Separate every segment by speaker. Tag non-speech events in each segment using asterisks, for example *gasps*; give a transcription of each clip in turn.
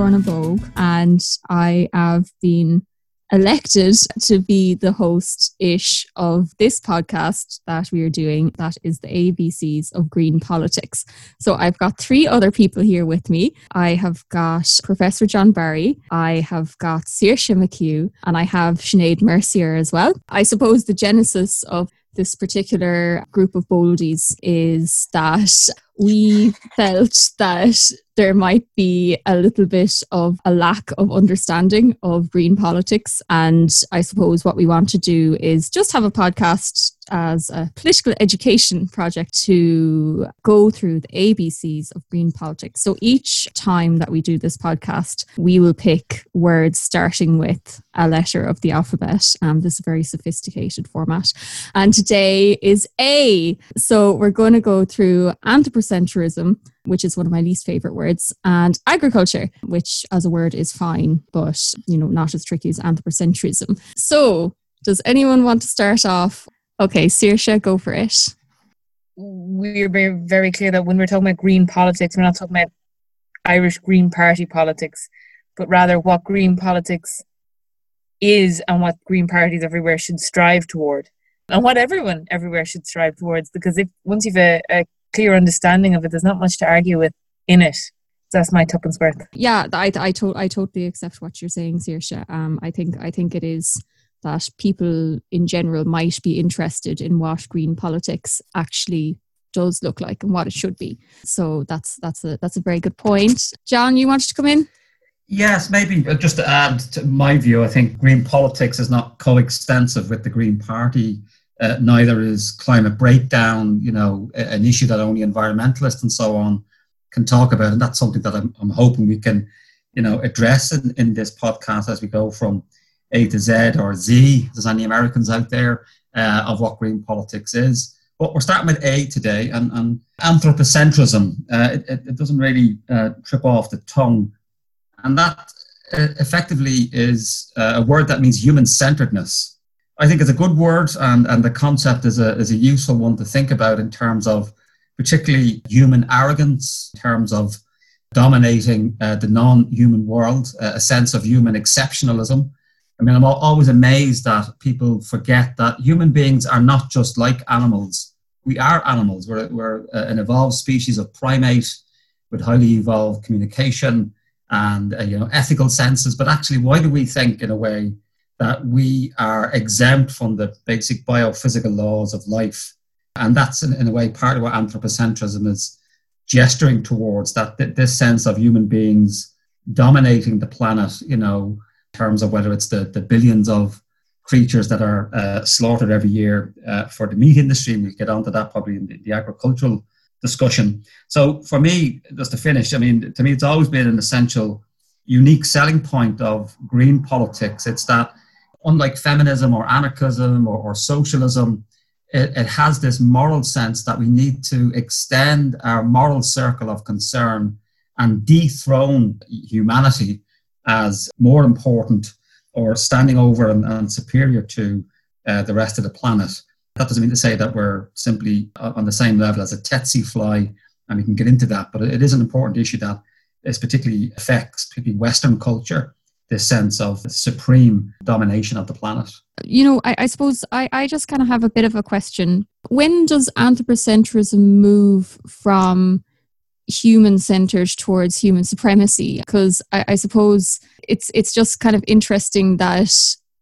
Speaker 1: Lorna Bogue, and I have been elected to be the host ish of this podcast that we are doing. That is the ABCs of Green Politics. So I've got three other people here with me. I have got Professor John Barry, I have got Saoirse McHugh, and I have Sinead Mercier as well. I suppose the genesis of this particular group of boldies is that we felt that there might be a little bit of a lack of understanding of green politics. And I suppose what we want to do is just have a podcast as a political education project to go through the ABCs of green politics. So each time that we do this podcast, we will pick words starting with a letter of the alphabet. Um, this is a very sophisticated format. And today is A. So we're going to go through anthropocentrism, which is one of my least favorite words, and agriculture, which as a word is fine, but you know, not as tricky as anthropocentrism. So does anyone want to start off Okay, Saoirse, go for it.
Speaker 2: We're very, very clear that when we're talking about green politics, we're not talking about Irish Green Party politics, but rather what green politics is and what green parties everywhere should strive toward, and what everyone everywhere should strive towards. Because if once you've a, a clear understanding of it, there's not much to argue with in it. That's my tuppence worth.
Speaker 1: Yeah, I I, to- I totally accept what you're saying, Saoirse. Um, I think I think it is that people in general might be interested in what green politics actually does look like and what it should be. So that's that's a that's a very good point. John, you wanted to come in?
Speaker 3: Yes, maybe just to add to my view, I think green politics is not coextensive with the Green Party. Uh, neither is climate breakdown, you know, an issue that only environmentalists and so on can talk about. And that's something that I'm, I'm hoping we can, you know, address in, in this podcast as we go from a to Z or Z, there's any Americans out there, uh, of what green politics is. But we're starting with A today, and, and anthropocentrism. Uh, it, it, doesn't really uh, trip off the tongue. And that uh, effectively is uh, a word that means human centeredness. I think it's a good word, and, and the concept is a, is a useful one to think about in terms of particularly human arrogance, in terms of dominating uh, the non human world, a sense of human exceptionalism I mean, I'm always amazed that people forget that human beings are not just like animals. We are animals. We're, we're an evolved species of primate with highly evolved communication and uh, you know ethical senses. But actually, why do we think in a way that we are exempt from the basic biophysical laws of life? And that's in, in a way part of what anthropocentrism is gesturing towards that this sense of human beings dominating the planet. You know in terms of whether it's the, the billions of creatures that are uh, slaughtered every year uh, for the meat industry, and we'll get onto that probably in the, the, agricultural discussion. So for me, just to finish, I mean, to me, it's always been an essential, unique selling point of green politics. It's that unlike feminism or anarchism or, or socialism, it, it has this moral sense that we need to extend our moral circle of concern and dethrone humanity as more important or standing over and, and superior to uh, the rest of the planet. That doesn't mean to say that we're simply on the same level as a tsetse fly, and we can get into that, but it is an important issue that is particularly affects particularly Western culture, this sense of supreme domination of the planet.
Speaker 1: You know, I, I suppose I, I just kind of have a bit of a question. When does anthropocentrism move from human centered towards human supremacy because I, I, suppose it's it's just kind of interesting that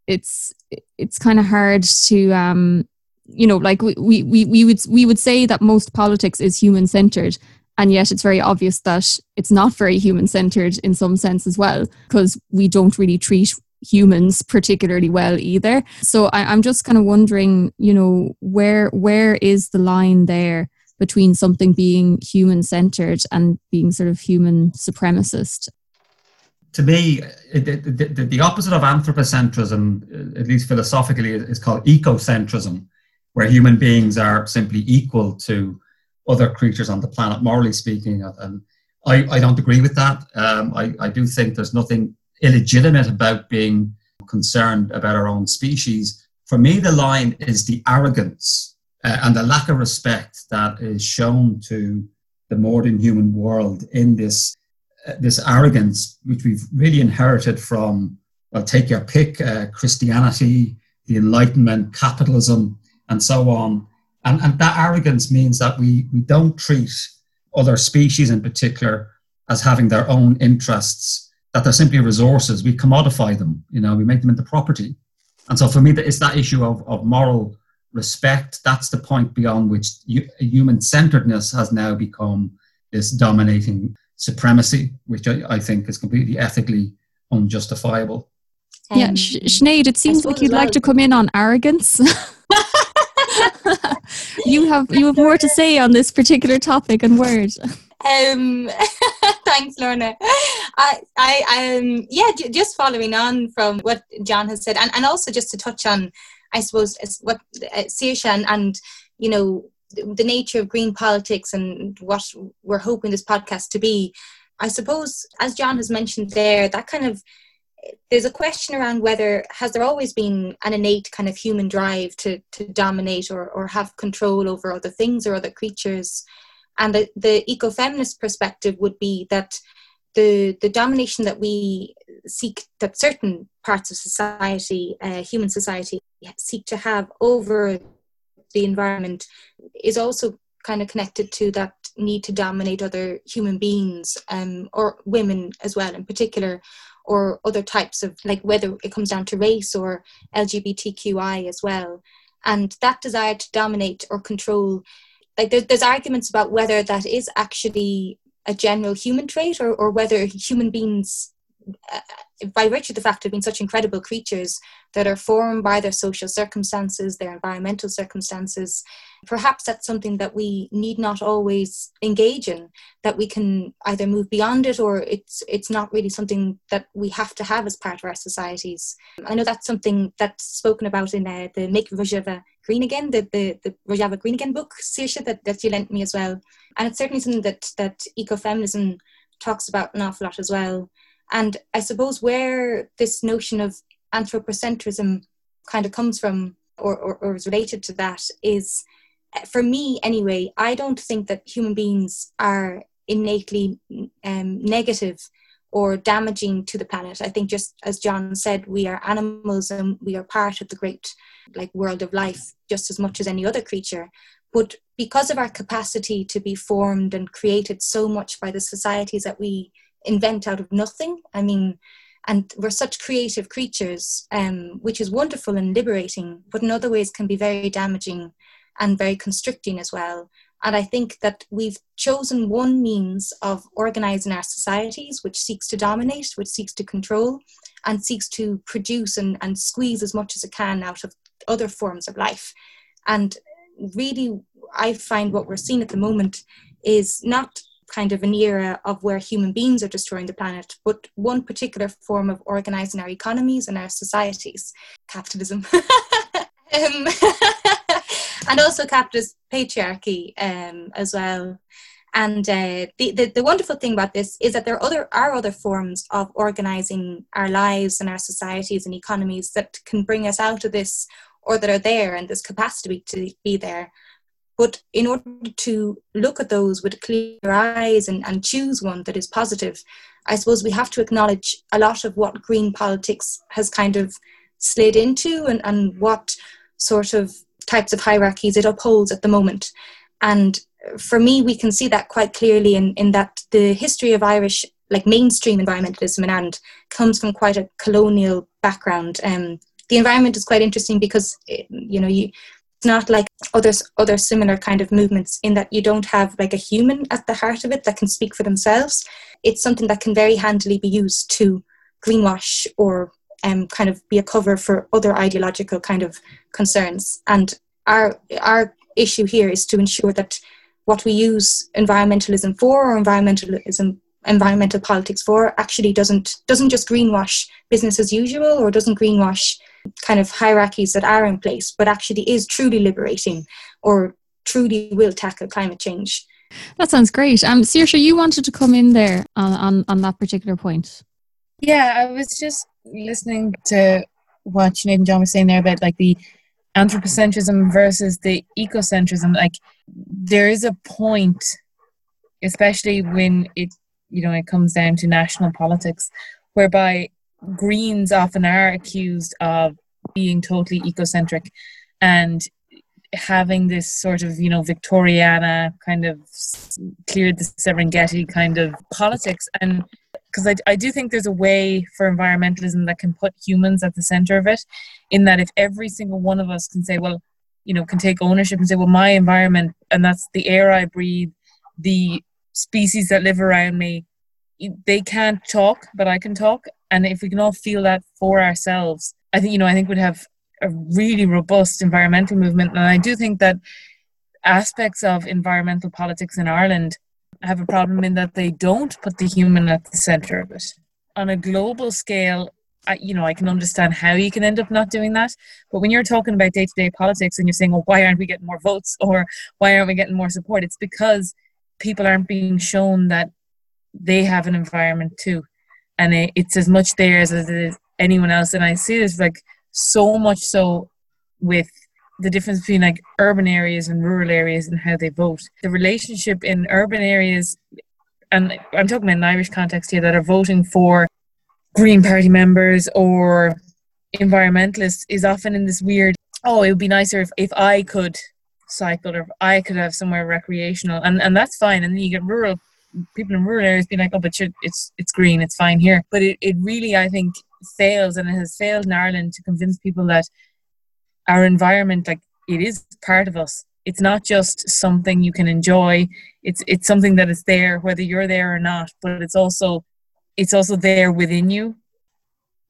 Speaker 1: it's it's kind of hard to um you know like we, we we would we would say that most politics is human centered and yet it's very obvious that it's not very human centered in some sense as well because we don't really treat humans particularly well either so I, i'm just kind of wondering you know where where is the line there between something being human centered and being sort of human supremacist?
Speaker 3: To me, the, the, the, opposite of anthropocentrism, at least philosophically, is called ecocentrism, where human beings are simply equal to other creatures on the planet, morally speaking. And I, I don't agree with that. Um, I, I do think there's nothing illegitimate about being concerned about our own species. For me, the line is the arrogance uh, and the lack of respect that is shown to the more than human world in this uh, this arrogance, which we've really inherited from, well, take your pick, uh, Christianity, the Enlightenment, capitalism, and so on. And, and that arrogance means that we, we don't treat other species in particular as having their own interests, that they're simply resources. We commodify them, you know, we make them into property. And so for me, it's that issue of, of moral respect. That's the point beyond which human centeredness has now become this dominating supremacy, which I, I think is completely ethically unjustifiable.
Speaker 1: Um, yeah, Sh- Sinead, it seems like you'd well. like to come in on arrogance. *laughs* you have you have more to say on this particular topic and word.
Speaker 4: Um, *laughs* thanks, Lorna. I, I, um, yeah, j- just following on from what John has said, and, and also just to touch on, I suppose, what uh, and, and you know the nature of green politics and what we're hoping this podcast to be. I suppose, as John has mentioned there, that kind of there's a question around whether has there always been an innate kind of human drive to to dominate or or have control over other things or other creatures? And the, the ecofeminist perspective would be that the the domination that we seek that certain parts of society uh, human society seek to have over the environment is also kind of connected to that need to dominate other human beings um, or women as well in particular or other types of like whether it comes down to race or lgbtqi as well. And that desire to dominate or control like there's, there's arguments about whether that is actually a general human trait or, or whether human beings by virtue of the fact of being such incredible creatures that are formed by their social circumstances, their environmental circumstances, perhaps that's something that we need not always engage in. That we can either move beyond it, or it's it's not really something that we have to have as part of our societies. I know that's something that's spoken about in uh, the Make Rojava Green Again, the the, the Rojava Green Again book, Saoirse, that, that you lent me as well. And it's certainly something that that ecofeminism talks about an awful lot as well. And I suppose where this notion of anthropocentrism kind of comes from or, or, or is related to that is, for me anyway, I don't think that human beings are innately um, negative or damaging to the planet. I think just as John said, we are animals and we are part of the great like world of life just as much as any other creature. But because of our capacity to be formed and created so much by the societies that we invent out of nothing. I mean, and we're such creative creatures, um, which is wonderful and liberating, but in other ways can be very damaging and very constricting as well. And I think that we've chosen one means of organizing our societies, which seeks to dominate, which seeks to control, and seeks to produce and, and squeeze as much as it can out of other forms of life. And really, I find what we're seeing at the moment is not kind of an era of where human beings are destroying the planet, but one particular form of organizing our economies and our societies capitalism. *laughs* um, *laughs* and also capitalist patriarchy um, as well. And uh, the, the, the, wonderful thing about this is that there are other, are other forms of organizing our lives and our societies and economies that can bring us out of this or that are there and this capacity to be there. But in order to look at those with clear eyes and, and choose one that is positive, I suppose we have to acknowledge a lot of what green politics has kind of slid into and, and what sort of types of hierarchies it upholds at the moment. And for me, we can see that quite clearly in, in that the history of Irish, like mainstream environmentalism in Ireland, comes from quite a colonial background. Um, the environment is quite interesting because, you know, you, it's not like other other similar kind of movements in that you don't have like a human at the heart of it that can speak for themselves. It's something that can very handily be used to greenwash or um, kind of be a cover for other ideological kind of concerns. And our our issue here is to ensure that what we use environmentalism for or environmentalism environmental politics for actually doesn't doesn't just greenwash business as usual or doesn't greenwash kind of hierarchies that are in place, but actually is truly liberating or truly will tackle climate change.
Speaker 1: That sounds great. Um, Saoirse, you wanted to come in there on, on, on that particular point.
Speaker 2: Yeah, I was just listening to what Sinead and John were saying there about like the anthropocentrism versus the ecocentrism. Like there is a point, especially when it you know, it comes down to national politics, whereby Greens often are accused of being totally ecocentric and having this sort of you know Victoriana kind of cleared the Serengeti kind of politics. And because I, I do think there's a way for environmentalism that can put humans at the center of it in that if every single one of us can say well you know can take ownership and say well my environment and that's the air I breathe the species that live around me they can't talk but I can talk and if we can all feel that for ourselves I think you know I think we'd have a really robust environmental movement. And I do think that aspects of environmental politics in Ireland have a problem in that they don't put the human at the center of it. On a global scale, I, you know, I can understand how you can end up not doing that. But when you're talking about day to day politics and you're saying, well, why aren't we getting more votes *laughs* or why aren't we getting more support? It's because people aren't being shown that they have an environment too. And it, it's as much theirs as it is anyone else. And I see this like so much so with the difference between like urban areas and rural areas and how they vote. The relationship in urban areas, and I'm talking about an Irish context here, that are voting for Green Party members or environmentalists is often in this weird, oh, it would be nicer if, if I could cycle or if I could have somewhere recreational. And, and that's fine. And then you get rural people in rural areas being like, oh, but it's it's green, it's fine here. But it, it really, I think, fails and it has failed in Ireland to convince people that our environment, like it is part of us. It's not just something you can enjoy. It's it's something that is there whether you're there or not. But it's also it's also there within you.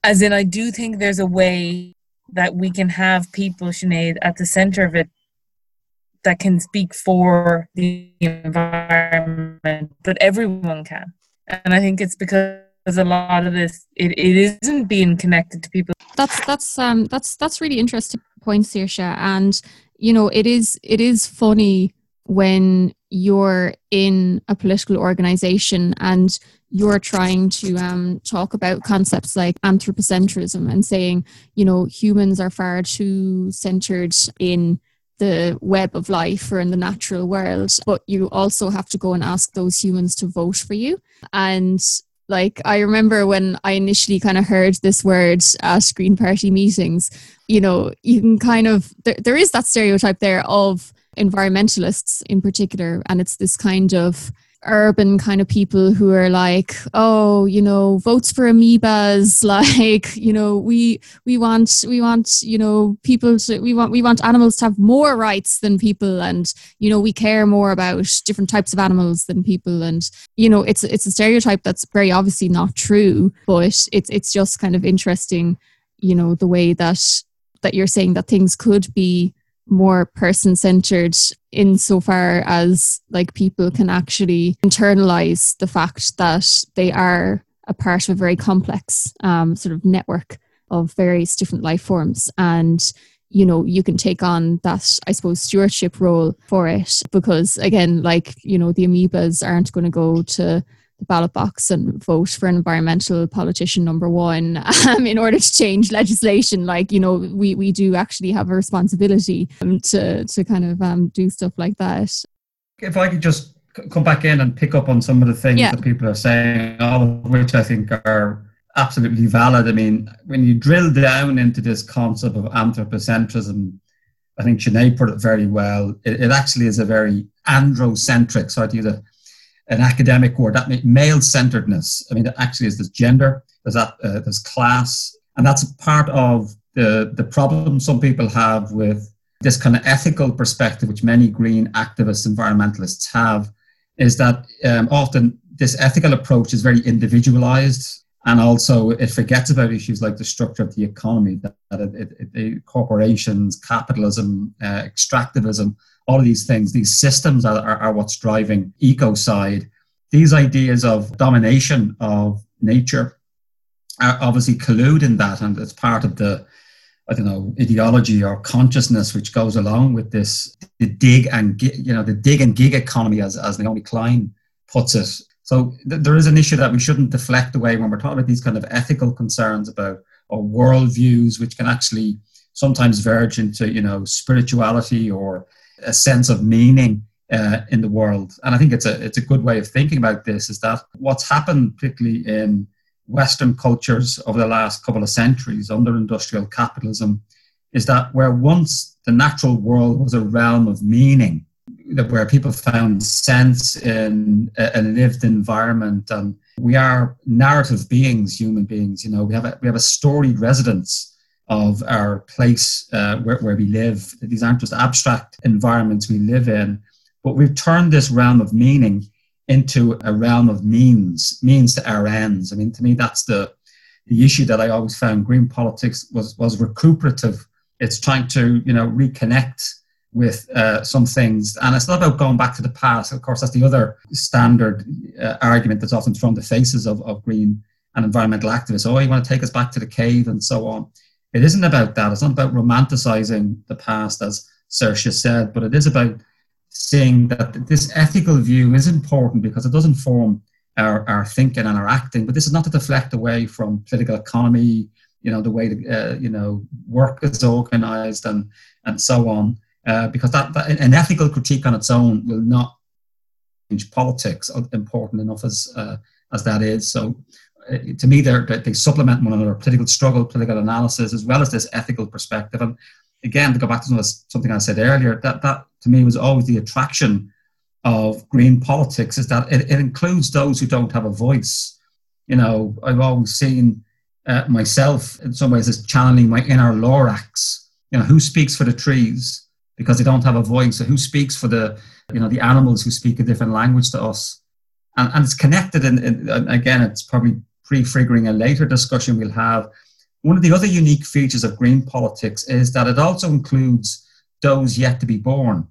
Speaker 2: As in, I do think there's a way that we can have people, Sinead, at the center of it that can speak for the environment, but everyone can. And I think it's because a lot of this it, it isn't being connected to people.
Speaker 1: That's that's um that's that's really interesting point, Saoirse. And you know, it is it is funny when you're in a political organization and you're trying to um, talk about concepts like anthropocentrism and saying, you know, humans are far too centered in the web of life or in the natural world, but you also have to go and ask those humans to vote for you. And like I remember when I initially kind of heard this word at Green Party meetings, you know, you can kind of there, there is that stereotype there of environmentalists in particular, and it's this kind of urban kind of people who are like oh you know votes for amoebas *laughs* like you know we we want we want you know people to we want we want animals to have more rights than people and you know we care more about different types of animals than people. And you know it's it's a stereotype that's very obviously not true but it's it's just kind of interesting you know the way that that you're saying that things could be more person centered insofar as like people can actually internalize the fact that they are a part of a very complex um, sort of network of various different life forms. And you know you can take on that i suppose stewardship role for it because again like you know the amoebas aren't going to go to the ballot box and vote for an environmental politician number one *laughs* um, in order to change legislation. Like you know we, we do actually have a responsibility um, to, to kind of um, do stuff like that.
Speaker 3: If i could just come back in and pick up on some of the things yeah. that people are saying all of which i think are absolutely valid. I mean when you drill down into this concept of anthropocentrism i think Sinead put it very well. It, it actually is a very androcentric so i'd use a an academic word that male centeredness. I mean, actually is this gender, there's that, uh, there's class, and that's part of the the problem some people have with this kind of ethical perspective, which many green activists, environmentalists have, is that um, often this ethical approach is very individualized and also it forgets about issues like the structure of the economy that, that it, it, it, corporations capitalism uh, extractivism all of these things, these systems are, are, are what's driving ecocide. These ideas of domination of nature are obviously collude in that, and it's part of the I don't know ideology or consciousness which goes along with this the dig and you know the dig and gig economy as as Naomi Klein puts it. So th- there is an issue that we shouldn't deflect away when we're talking about these kind of ethical concerns about or worldviews which can actually sometimes verge into you know spirituality or a sense of meaning uh, in the world. And I think it's a it's a good way of thinking about this. Is that what's happened, particularly in Western cultures over the last couple of centuries under industrial capitalism, is that where once the natural world was a realm of meaning, that where people found sense in a, lived environment, and we are narrative beings, human beings. You know, we have a, we have a storied residence of our place uh, where, where we live. These aren't just abstract environments we live in, but we've turned this realm of meaning into a realm of means, means to our ends. I mean, to me, that's the the issue that I always found green politics was was recuperative. It's trying to you know reconnect with uh, some things, and it's not about going back to the past. Of course, that's the other standard uh, argument that's often thrown the faces of, of green and environmental activists. Oh, you want to take us back to the cave and so on. It isn't about that. It's not about romanticizing the past, as Saoirse said, but it is about saying that this ethical view is important because it does inform our, our thinking and our acting. But this is not to deflect away from political economy, you know, the way the, uh, you know work is organized and and so on. Uh, because that, that, an ethical critique on its own will not change politics, uh, important enough as uh, as that is. So to me, they supplement one another: political struggle, political analysis, as well as this ethical perspective. And again, to go back to something I said earlier, that that to me was always the attraction of green politics is that it, it includes those who don't have a voice. You know, I've always seen uh, myself in some ways as channeling my inner Lorax. You know, who speaks for the trees because they don't have a voice? So who speaks for the you know the animals who speak a different language to us? And, and it's connected. And again, it's probably prefiguring a later discussion we'll have. One of the other unique features of green politics is that it also includes those yet to be born.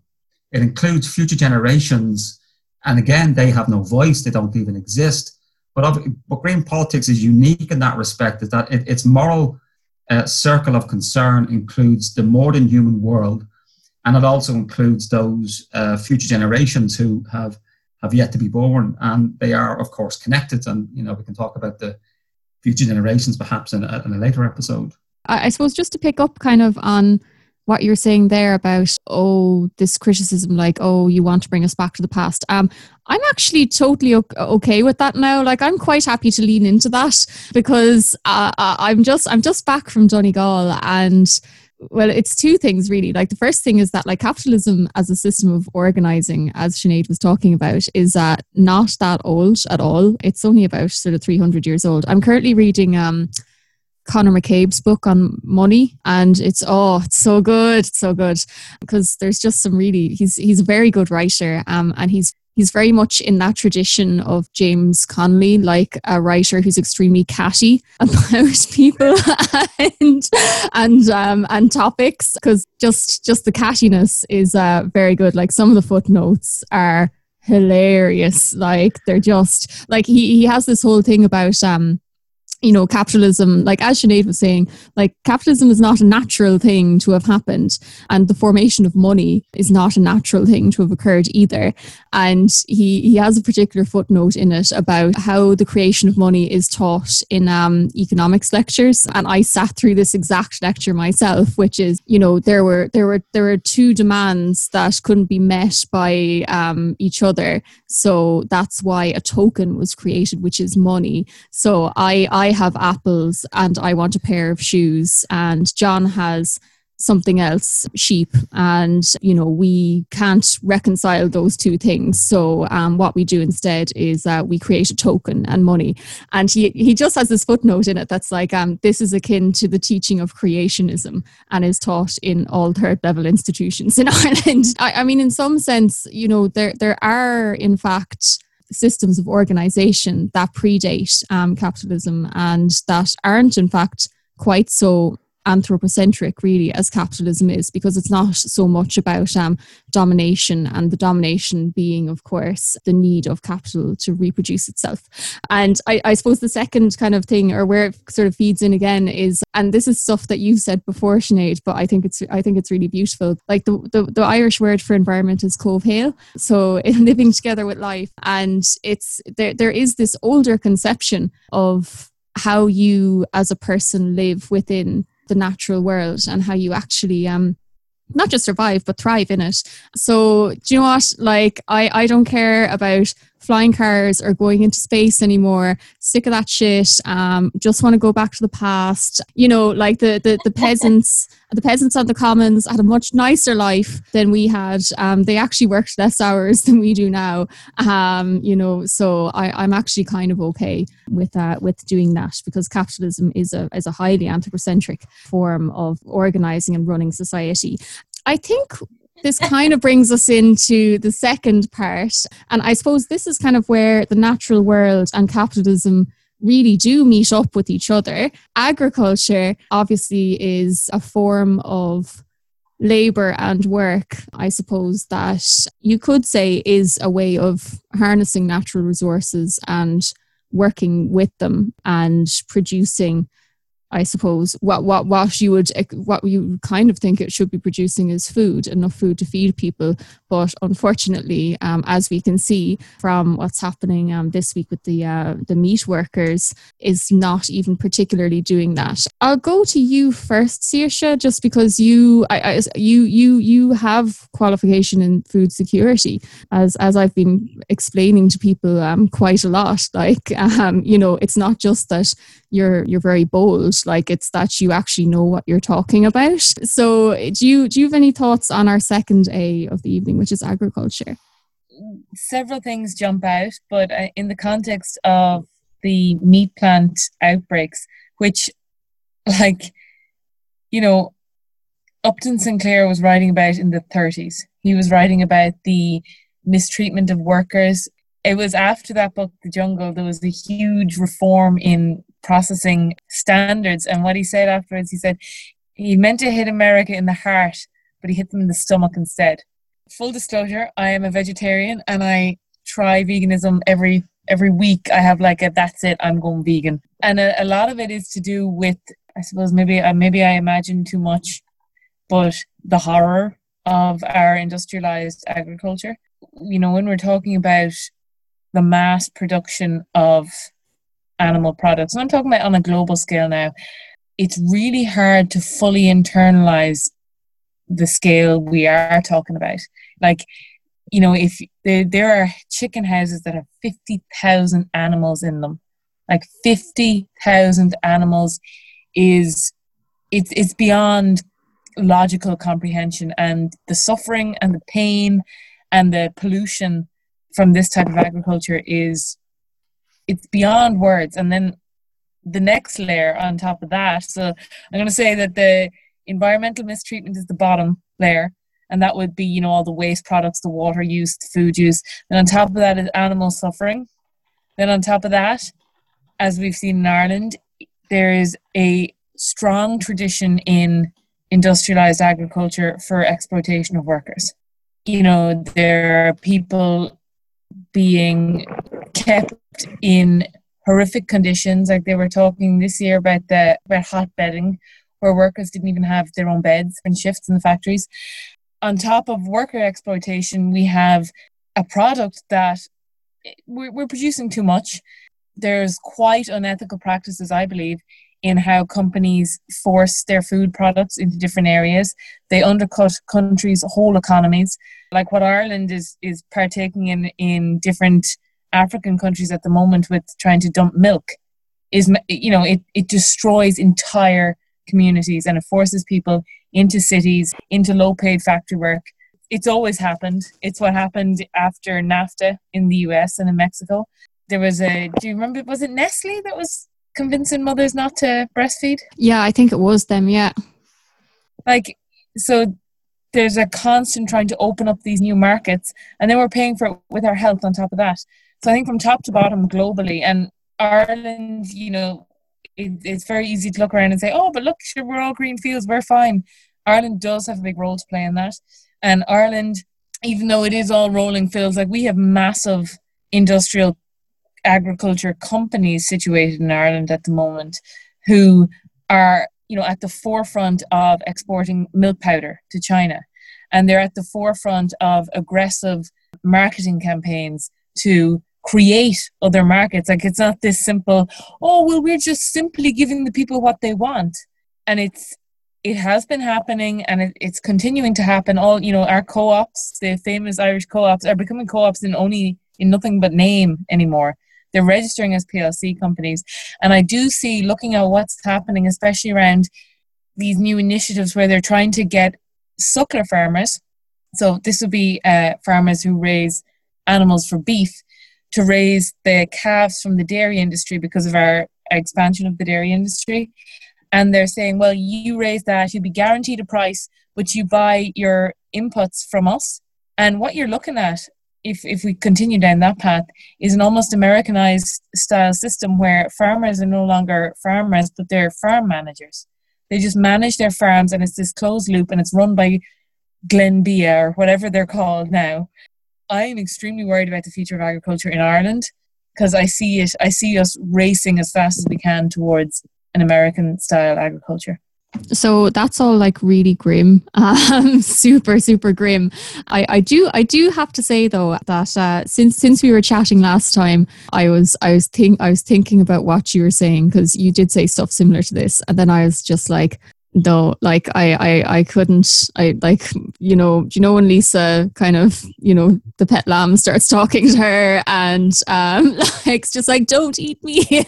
Speaker 3: It includes future generations, and again, they have no voice, they don't even exist. But, but green politics is unique in that respect, is that it, its moral uh, circle of concern includes the more than human world, and it also includes those uh, future generations who have have yet to be born, and they are, of course, connected. And you know, we can talk about the future generations perhaps in a, in a later episode.
Speaker 1: I suppose just to pick up kind of on what you're saying there about oh this criticism like oh you want to bring us back to the past um i'm actually totally okay with that now like i'm quite happy to lean into that because uh, uh, i'm just i'm just back from donegal and well it's two things really. Like the first thing is that like capitalism as a system of organizing as Sinead was talking about is uh, not that old at all. It's only about sort of 300 years old. I'm currently reading um Conor McCabe's book on money, and it's oh, it's so good, it's so good. Because there's just some really he's he's a very good writer, um, and he's he's very much in that tradition of James Connolly, like a writer who's extremely catty *laughs* about people *laughs* and and um, and topics, because just just the cattiness is uh, very good. Like some of the footnotes are hilarious. Like they're just like he he has this whole thing about um you know, capitalism, like as Sinead was saying, like capitalism is not a natural thing to have happened. And the formation of money is not a natural thing to have occurred either. And he, he has a particular footnote in it about how the creation of money is taught in um, economics lectures. And I sat through this exact lecture myself, which is, you know, there were there were there were two demands that couldn't be met by um, each other. So that's why a token was created, which is money. So I I I have apples and I want a pair of shoes, and John has something else sheep. And you know we can't reconcile those two things. So um, what we do instead is uh, we create a token and money. And he, he just has this footnote in it that's like um, this is akin to the teaching of creationism and is taught in all third level institutions in *laughs* ireland. I, I mean in some sense you know there there are in fact systems of organization that predate um, capitalism and that aren't, in fact, quite so anthropocentric really as capitalism is because it's not so much about um, domination and the domination being of course the need of capital to reproduce itself. And I, I, suppose the second kind of thing or where it sort of feeds in again is and this is stuff that you've said before Sinead but I think it's I think it's really beautiful. Like the, the, the Irish word for environment is comhshaol so *laughs* living together with life. And it's there there is this older conception of how you as a person live within the natural world and how you actually um not just survive but thrive in it. So do you know what? Like i i don't care about flying cars or going into space anymore sick of that shit um just want to go back to the past. You know like the the, the peasants *laughs* the peasants on the commons had a much nicer life than we had. Um they actually worked less hours *laughs* than we do now. Um you know so i i'm actually kind of okay with uh with doing that because capitalism is a is a highly anthropocentric form of organizing and running society. I think this kind of brings us into the second part. And I suppose this is kind of where the natural world and capitalism really do meet up with each other. Agriculture obviously is a form of labor and work, I suppose, that you could say is a way of harnessing natural resources and working with them and producing I suppose what what what you would what you kind of think it should be producing is food, enough food to feed people. But unfortunately, um, as we can see from what's happening um, this week with the uh, the meat workers, is not even particularly doing that. I'll go to you first, Saoirse, just because you I, I, you you you have qualification in food security, as as I've been explaining to people um, quite a lot. Like *laughs* um, you know, it's not just that you're you're very bold like it's that you actually know what you're talking about. So do you do you have any thoughts on our second a of the evening which is agriculture?
Speaker 2: Several things jump out but uh, in the context of the meat plant outbreaks which like you know upton sinclair was writing about in the 30s he was writing about the mistreatment of workers. It was after that book the jungle there was a huge reform in processing standards. And what he said afterwards, he said he meant to hit America in the heart, but he hit them in the stomach instead. Full disclosure, I am a vegetarian and I try veganism every every week. I have like a that's it, I'm going vegan, and a, a lot of it is to do with I suppose maybe uh, maybe I imagine too much, but the horror of our industrialized agriculture. You know, when we're talking about the mass production of animal products, and I'm talking about on a global scale now, it's really hard to fully internalize the scale we are talking about. Like, you know, if there, there are chicken houses that have 50,000 animals in them, like 50,000 animals is, it's, it's beyond logical comprehension. And the suffering and the pain and the pollution from this type of agriculture is it's beyond words. And then the next layer on top of that so i'm going to say that the environmental mistreatment is the bottom layer and that would be you know all the waste products the water use the food use. And on top of that is animal suffering. Then on top of that as we've seen in ireland there is a strong tradition in industrialized agriculture for exploitation of workers. You know there are people being kept in horrific conditions. Like they were talking this year about the about hot bedding, where workers didn't even have their own beds and shifts in the factories. On top of worker exploitation, we have a product that we're, we're producing too much. There's quite unethical practices, I believe, in how companies force their food products into different areas. They undercut countries' whole economies. Like what Ireland is is partaking in in different African countries at the moment with trying to dump milk is you know it, it destroys entire communities and it forces people into cities into low paid factory work it's always happened it's what happened after nafta in the us and in mexico there was a do you remember was it nestle that was convincing mothers not to breastfeed
Speaker 1: yeah i think it was them yeah
Speaker 2: like so there's a constant trying to open up these new markets and then we're paying for it with our health on top of that so I think from top to bottom globally, and Ireland, you know, it, it's very easy to look around and say, oh, but look, sure, we're all green fields, we're fine. Ireland does have a big role to play in that. And Ireland, even though it is all rolling fields, like we have massive industrial agriculture companies situated in Ireland at the moment who are, you know, at the forefront of exporting milk powder to China. And they're at the forefront of aggressive marketing campaigns to create other markets. Like it's not this simple, oh, well, we're just simply giving the people what they want. And it's, it has been happening and it, it's continuing to happen. All you know, our co-ops, the famous Irish co-ops, are becoming co-ops in only in nothing but name anymore. They're registering as PLC companies, and I do see looking at what's happening, especially around these new initiatives where they're trying to get suckler farmers. So this would be uh, farmers who raise animals for beef to raise the calves from the dairy industry because of our expansion of the dairy industry and they're saying, well, you raise that, you'll be guaranteed a price, but you buy your inputs from us. And what you're looking at, if, if we continue down that path, is an almost Americanized style system where farmers are no longer farmers, but they're farm managers. They just manage their farms, and it's this closed loop, and it's run by Glanbia or whatever they're called now. I am extremely worried about the future of agriculture in Ireland because I see it. I see us racing as fast as we can towards an American style agriculture.
Speaker 1: So that's all like really grim, *laughs* um, super super grim. I, I do I do have to say though that uh, since since we were chatting last time, I was I was think I was thinking about what you were saying because you did say stuff similar to this, and then I was just like, though like I, I i couldn't i like you know you know when lisa kind of you know the pet lamb starts *laughs* talking to her and um *laughs* like it's just like don't eat me. *laughs*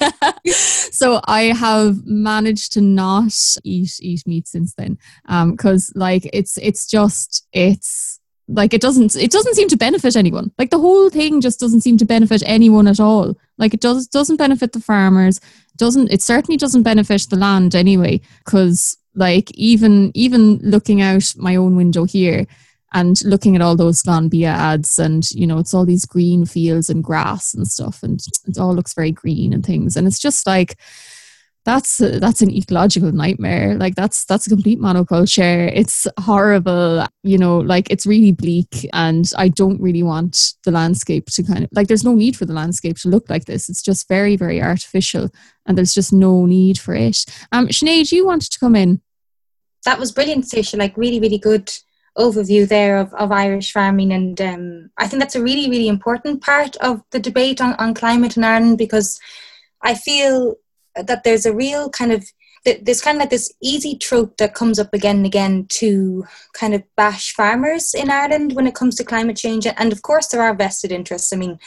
Speaker 1: So i have managed to not eat eat meat since then um because like it's it's just it's like it doesn't it doesn't seem to benefit anyone. Like the whole thing just doesn't seem to benefit anyone at all. Like it does doesn't benefit the farmers doesn't it certainly doesn't benefit the land anyway because like even even looking out my own window here and looking at all those Glanbia ads and you know it's all these green fields and grass and stuff and it all looks very green and things. And it's just like that's that's an ecological nightmare. Like that's that's a complete monoculture. It's horrible you know like it's really bleak and i don't really want the landscape to kind of like there's no need for the landscape to look like this. It's just very very artificial and there's just no need for it. Um Sinead you wanted to come in.
Speaker 4: That was brilliant Saoirse like really really good overview there of, of Irish farming and um, I think that's a really really important part of the debate on, on climate in Ireland because I feel that there's a real kind of there's kind of like this easy trope that comes up again and again to kind of bash farmers in Ireland when it comes to climate change. And of course, there are vested interests. I mean,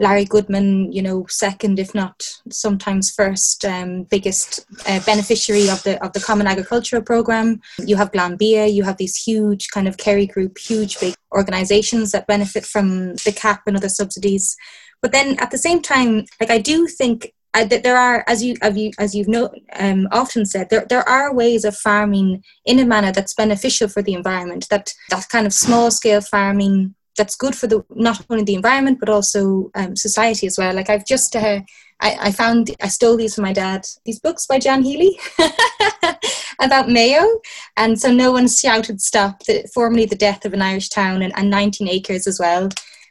Speaker 4: Larry Goodman, you know, second, if not sometimes first, um, biggest uh, beneficiary of the of the Common Agricultural Program. You have Glanbia, you have these huge kind of Kerry Group, huge big organisations that benefit from the CAP and other subsidies. But then at the same time, like I do think I, there are, as you, as you as you've know, um, often said, there there are ways of farming in a manner that's beneficial for the environment. That that kind of small scale farming that's good for the not only the environment but also um, society as well. Like I've just uh, I, I found I stole these from my dad. These books by John Healy *laughs* about Mayo, and so no one shouted stop. The, formerly the death of an Irish town and, and 19 acres as well,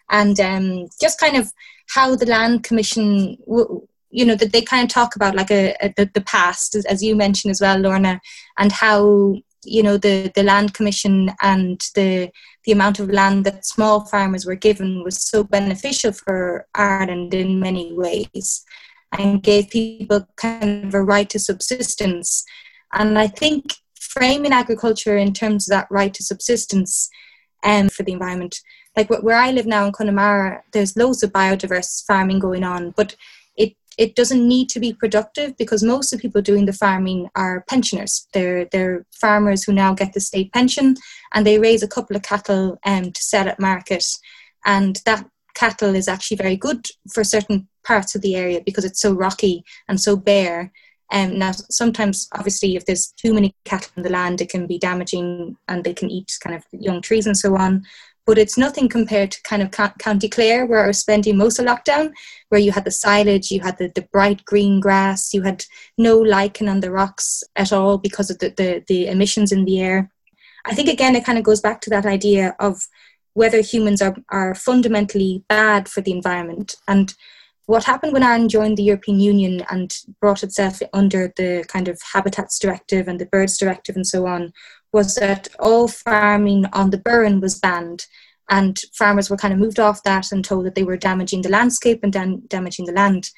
Speaker 4: and um, just kind of how the land commission w- you know that they kind of talk about like a, a the, the past as, you mentioned as well lorna and how you know the the land commission and the the amount of land that small farmers were given was so beneficial for Ireland in many ways and gave people kind of a right to subsistence. And I think framing agriculture in terms of that right to subsistence um, for the environment like where I live now in Connemara there's loads of biodiverse farming going on but it doesn't need to be productive because most of the people doing the farming are pensioners. They're they're farmers who now get the state pension and they raise a couple of cattle um, to sell at market, and that cattle is actually very good for certain parts of the area because it's so rocky and so bare. Um, now, sometimes, obviously, if there's too many cattle in the land, it can be damaging and they can eat kind of young trees and so on but it's nothing compared to kind of County Clare where I was spending most of lockdown, where you had the silage, you had the, the bright green grass, you had no lichen on the rocks at all because of the, the, the emissions in the air. I think again it kind of goes back to that idea of whether humans are, are fundamentally bad for the environment. And what happened when Ireland joined the European Union and brought itself under the kind of Habitats Directive and the Birds Directive and so on was that all farming on the Burren was banned and farmers were kind of moved off that and told that they were damaging the landscape and dan- damaging the land.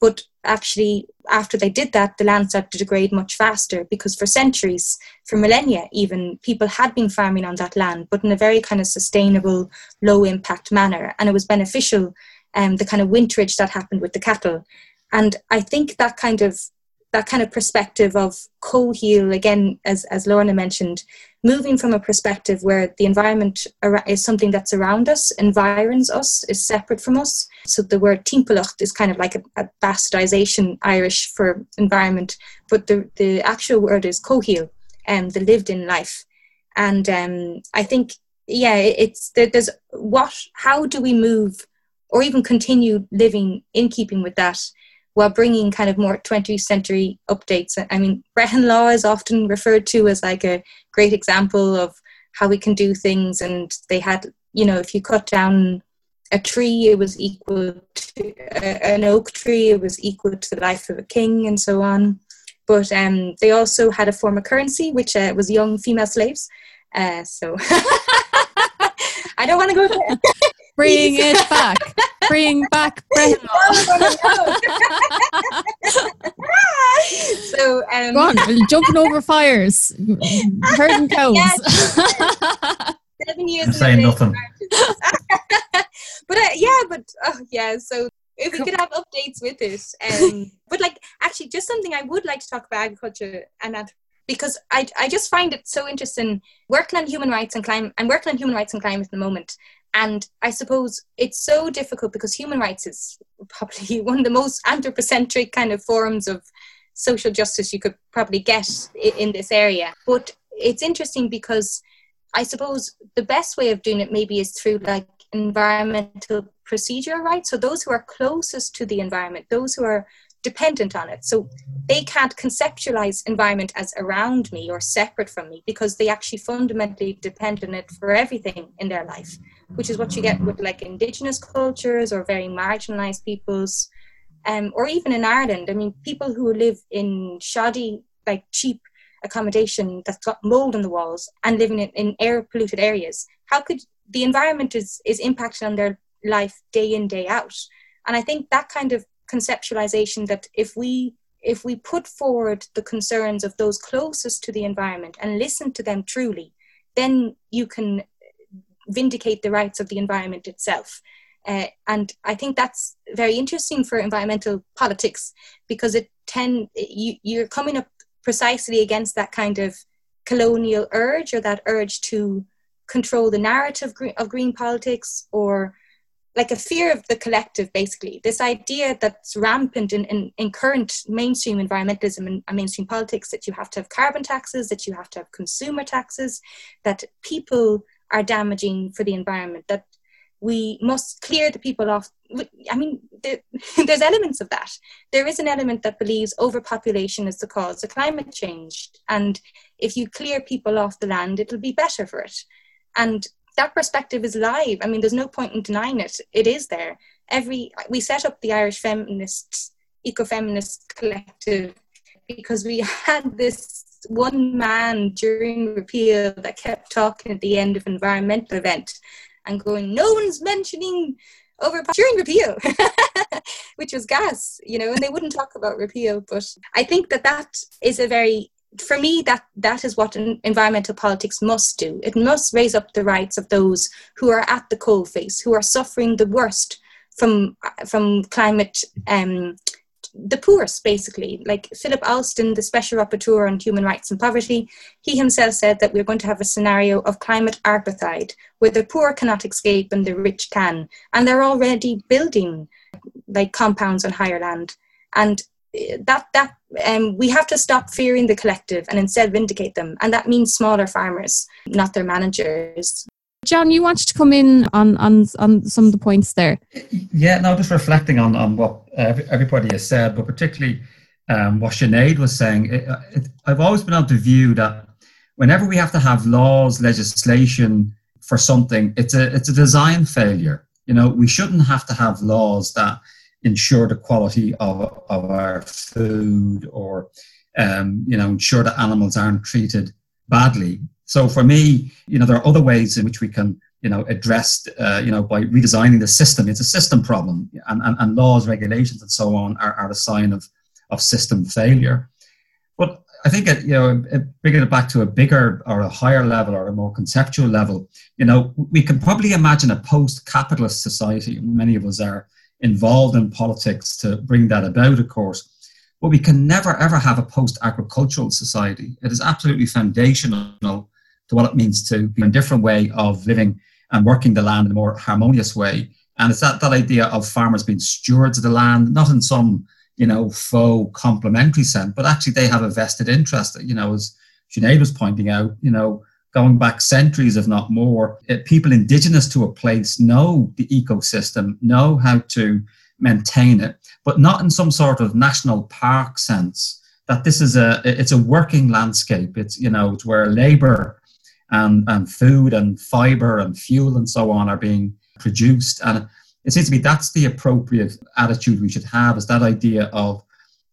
Speaker 4: But actually, after they did that, the land started to degrade much faster because for centuries, for millennia even, people had been farming on that land, but in a very kind of sustainable, low impact manner. And it was beneficial, um, the kind of winterage that happened with the cattle. And I think that kind of that kind of perspective of comhshaol again as as lorna mentioned moving from a perspective where the environment is something that's around us environs us is separate from us. So the word timpeallacht is kind of like a, a bastardization irish for environment but the the actual word is comhshaol and um, the lived in life. And um, i think yeah it's there, there's what how do we move or even continue living in keeping with that while bringing kind of more 20th century updates. I mean, Brehon Law is often referred to as like a great example of how we can do things. And they had, you know, if you cut down a tree, it was equal to uh, an oak tree, it was equal to the life of a king, and so on. But um, they also had a form of currency, which uh, was young female slaves. Uh, so *laughs* I don't want to go there. *laughs*
Speaker 1: Bring it back. Bring back Brehon.
Speaker 4: so um,
Speaker 1: Go on, jumping over fires, herding *laughs* cows. *laughs*
Speaker 4: seven years.
Speaker 3: I'm saying nothing.
Speaker 4: but uh, yeah, but oh yeah. So if we could have updates with it, um, but like actually, just something I would like to talk about agriculture and that because I, I just find it so interesting working on human rights and climate. I'm working on human rights and climate at the moment, and I suppose it's so difficult because human rights is probably *laughs* one of the most anthropocentric kind of forms of social justice you could probably get in this area. But it's interesting because I suppose the best way of doing it maybe is through like environmental procedural rights. So those who are closest to the environment, those who are dependent on it. So they can't conceptualize environment as around me or separate from me because they actually fundamentally depend on it for everything in their life, which is what you get with like indigenous cultures or very marginalized peoples. Um, or even in Ireland, I mean, people who live in shoddy, like cheap accommodation that's got mold on the walls and living in, in air polluted areas, how could the environment is, is impacted on their life day in, day out? And I think that kind of conceptualization that if we if we put forward the concerns of those closest to the environment and listen to them truly, then you can vindicate the rights of the environment itself. Uh, and I think that's very interesting for environmental politics because it tend you, you're coming up precisely against that kind of colonial urge or that urge to control the narrative of green politics or like a fear of the collective, basically. This idea that's rampant in, in, in current mainstream environmentalism and, and mainstream politics that you have to have carbon taxes, that you have to have consumer taxes, that people are damaging for the environment, that we must clear the people off. I mean, there, *laughs* there's elements of that. There is an element that believes overpopulation is the cause of climate change. And if you clear people off the land, it'll be better for it. And that perspective is live. I mean, there's no point in denying it. It is there. Every we set up the Irish Feminists Ecofeminist Collective because we *laughs* had this one man during repeal that kept talking at the end of environmental event and going, no one's mentioning over during repeal, *laughs* which was gas, you know, and they wouldn't talk about repeal. But I think that that is a very for me, that that is what environmental politics must do. It must raise up the rights of those who are at the coalface, who are suffering the worst from from climate. Um, the poorest, basically, like Philip Alston, the special rapporteur on human rights and poverty, he himself said that we're going to have a scenario of climate apartheid, where the poor cannot escape and the rich can, and they're already building like compounds on higher land. And that that um, we have to stop fearing the collective and instead vindicate them, and that means smaller farmers, not their managers.
Speaker 1: John, you wanted to come in on on on some of the points there.
Speaker 3: Yeah, no, just reflecting on on what everybody has said, but particularly um, what Sinead was saying. It, it, I've always been of the view that whenever we have to have laws, legislation for something, it's a it's a design failure. You know, we shouldn't have to have laws that ensure the quality of, of our food or um, you know ensure that animals aren't treated badly so for me you know there are other ways in which we can you know, addressed, uh, you know, by redesigning the system. It's a system problem, and, and, and laws, regulations, and so on are, are a sign of, of system failure. But I think, it, you know, bringing it back to a bigger or a higher level or a more conceptual level, you know, we can probably imagine a post-capitalist society. Many of us are involved in politics to bring that about, of course. But we can never ever have a post-agricultural society. It is absolutely foundational to what it means to be a different way of living and working the land in a more harmonious way. And it's that, that idea of farmers being stewards of the land, not in some, you know, faux complementary sense, but actually they have a vested interest. You know, as Sinead was pointing out, you know, going back centuries, if not more, it, people indigenous to a place know the ecosystem, know how to maintain it, but not in some sort of national park sense. That this is a it's a working landscape. It's you know it's where labor and, and food and fiber and fuel and so on are being produced. And it seems to me that's the appropriate attitude we should have is that idea of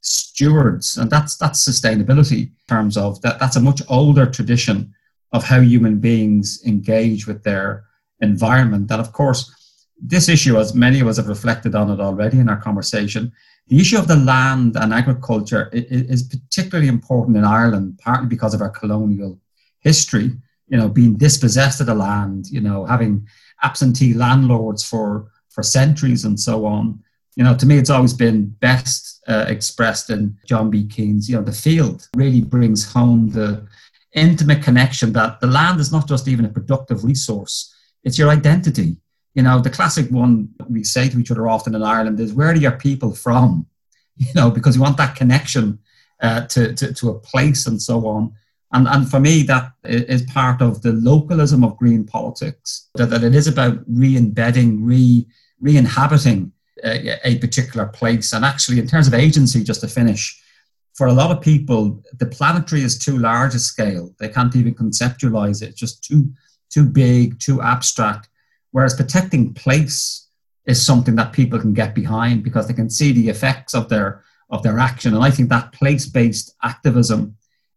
Speaker 3: stewards. And that's that's sustainability in terms of that that's a much older tradition of how human beings engage with their environment. And of course, this issue, as many of us have reflected on it already in our conversation, the issue of the land and agriculture is particularly important in Ireland, partly because of our colonial history you know, being dispossessed of the land, you know, having absentee landlords for for centuries and so on. You know, to me, it's always been best uh, expressed in John B. Keane's, you know, the field really brings home the intimate connection that the land is not just even a productive resource, it's your identity. You know, the classic one we say to each other often in Ireland is, where are your people from? *laughs* You know, because you want that connection uh, to, to, to a place and so on. And, and for me, that is part of the localism of green politics, that, that it is about re-embedding, re, re-inhabiting a, a particular place. And actually, in terms of agency, just to finish, for a lot of people, the planetary is too large a scale. They can't even conceptualize it. It's just too, too big, too abstract. Whereas protecting place is something that people can get behind because they can see the effects of their of their action. And I think that place-based activism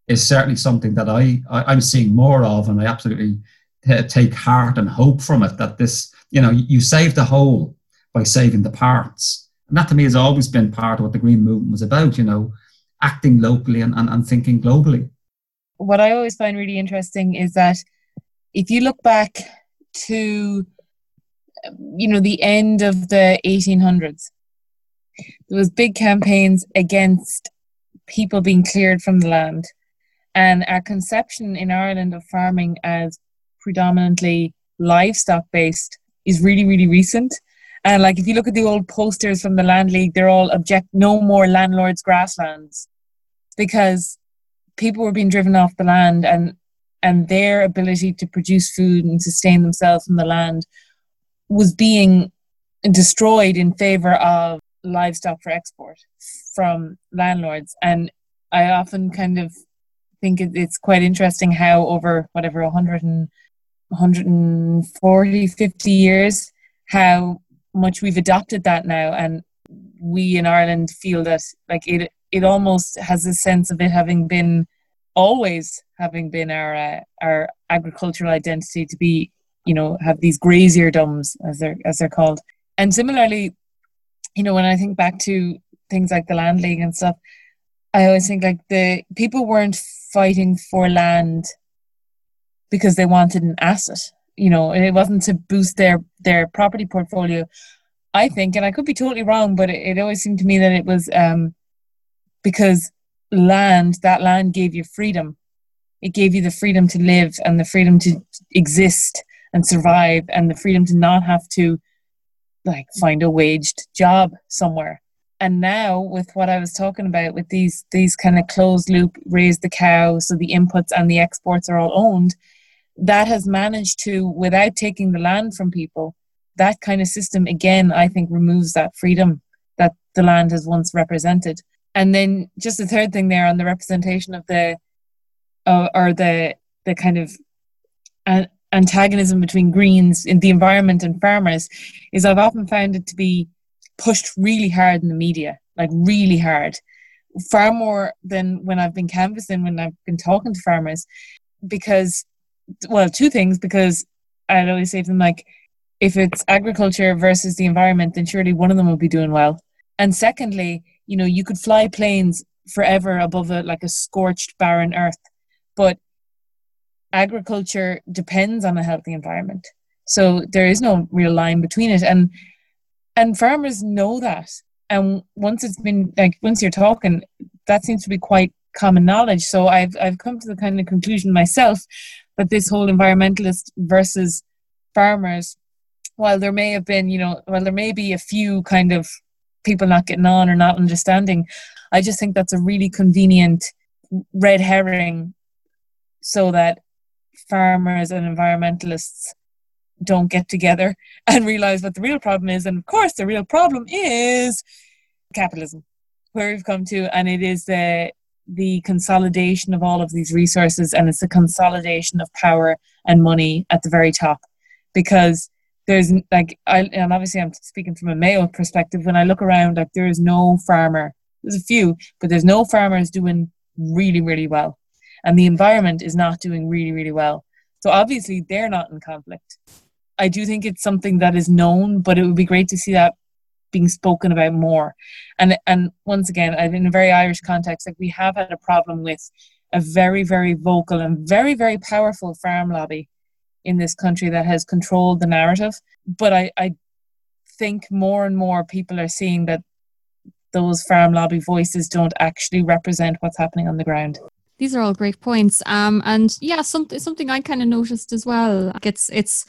Speaker 3: is certainly something that I, I am seeing more of, and I absolutely t- take heart and hope from it. That this, you know, you save the whole by saving the parts, and that to me has always been part of what the green movement was about. You know, acting locally and, and, and thinking globally.
Speaker 2: What I always find really interesting is that if you look back to um, you know the end of the 1800s there was big campaigns against people being cleared from the land and our conception in Ireland of farming as predominantly livestock based is really, really recent. And like if you look at the old posters from the Land League, they're all object no more landlords' grasslands because people were being driven off the land and and their ability to produce food and sustain themselves from the land was being destroyed in favor of livestock for export from landlords. And I often kind of think it's quite interesting how over whatever 100 and 140 50 years how much we've adopted that now. And we in Ireland feel that like it it almost has a sense of it having been always having been our uh, our agricultural identity to be you know have these grazierdoms as they're as they're called. And similarly you know when i think back to things like the land league and stuff i always think like the people weren't fighting for land because they wanted an asset. You know, it wasn't to boost their their property portfolio. I think, and I could be totally wrong, but it, it always seemed to me that it was um, because land, that land gave you freedom. It gave you the freedom to live and the freedom to exist and survive and the freedom to not have to like find a waged job somewhere and now with what I was talking about with these these kind of closed loop raise the cow so the inputs and the exports are all owned that has managed to without taking the land from people that kind of system again I think removes that freedom that the land has once represented. And then just the third thing there on the representation of the uh, or the the kind of antagonism between greens in the environment and farmers is I've often found it to be pushed really hard in the media, like really hard, far more than when I've been canvassing, when I've been talking to farmers, because, well, two things, because I'd always say to them like, if it's agriculture versus the environment, then surely one of them will be doing well. And secondly, you know, you could fly planes forever above a like a scorched barren earth, but agriculture depends on a healthy environment. So there is no real line between it, and and farmers know that. And once it's been like once you're talking, that seems to be quite common knowledge. So I've I've come to the kind of conclusion myself that this whole environmentalist versus farmers, while there may have been, you know, while there may be a few kind of people not getting on or not understanding, I just think that's a really convenient red herring so that farmers and environmentalists don't get together *laughs* and realize what the real problem is. And of course, the real problem is capitalism, where we've come to, and it is the the consolidation of all of these resources, and it's the consolidation of power and money at the very top, because there's like I and obviously I'm speaking from a Mayo perspective. When I look around, like there is no farmer. There's a few, but there's no farmers doing really really well, and the environment is not doing really really well. So obviously they're not in conflict. I do think it's something that is known, but it would be great to see that being spoken about more. And and once again, in a very Irish context, like we have had a problem with a very very vocal and very very powerful farm lobby in this country that has controlled the narrative. But I, I think more and more people are seeing that those farm lobby voices don't actually represent what's happening on the ground.
Speaker 1: These are all great points. Um, and yeah, something something I kind of noticed as well. It's it's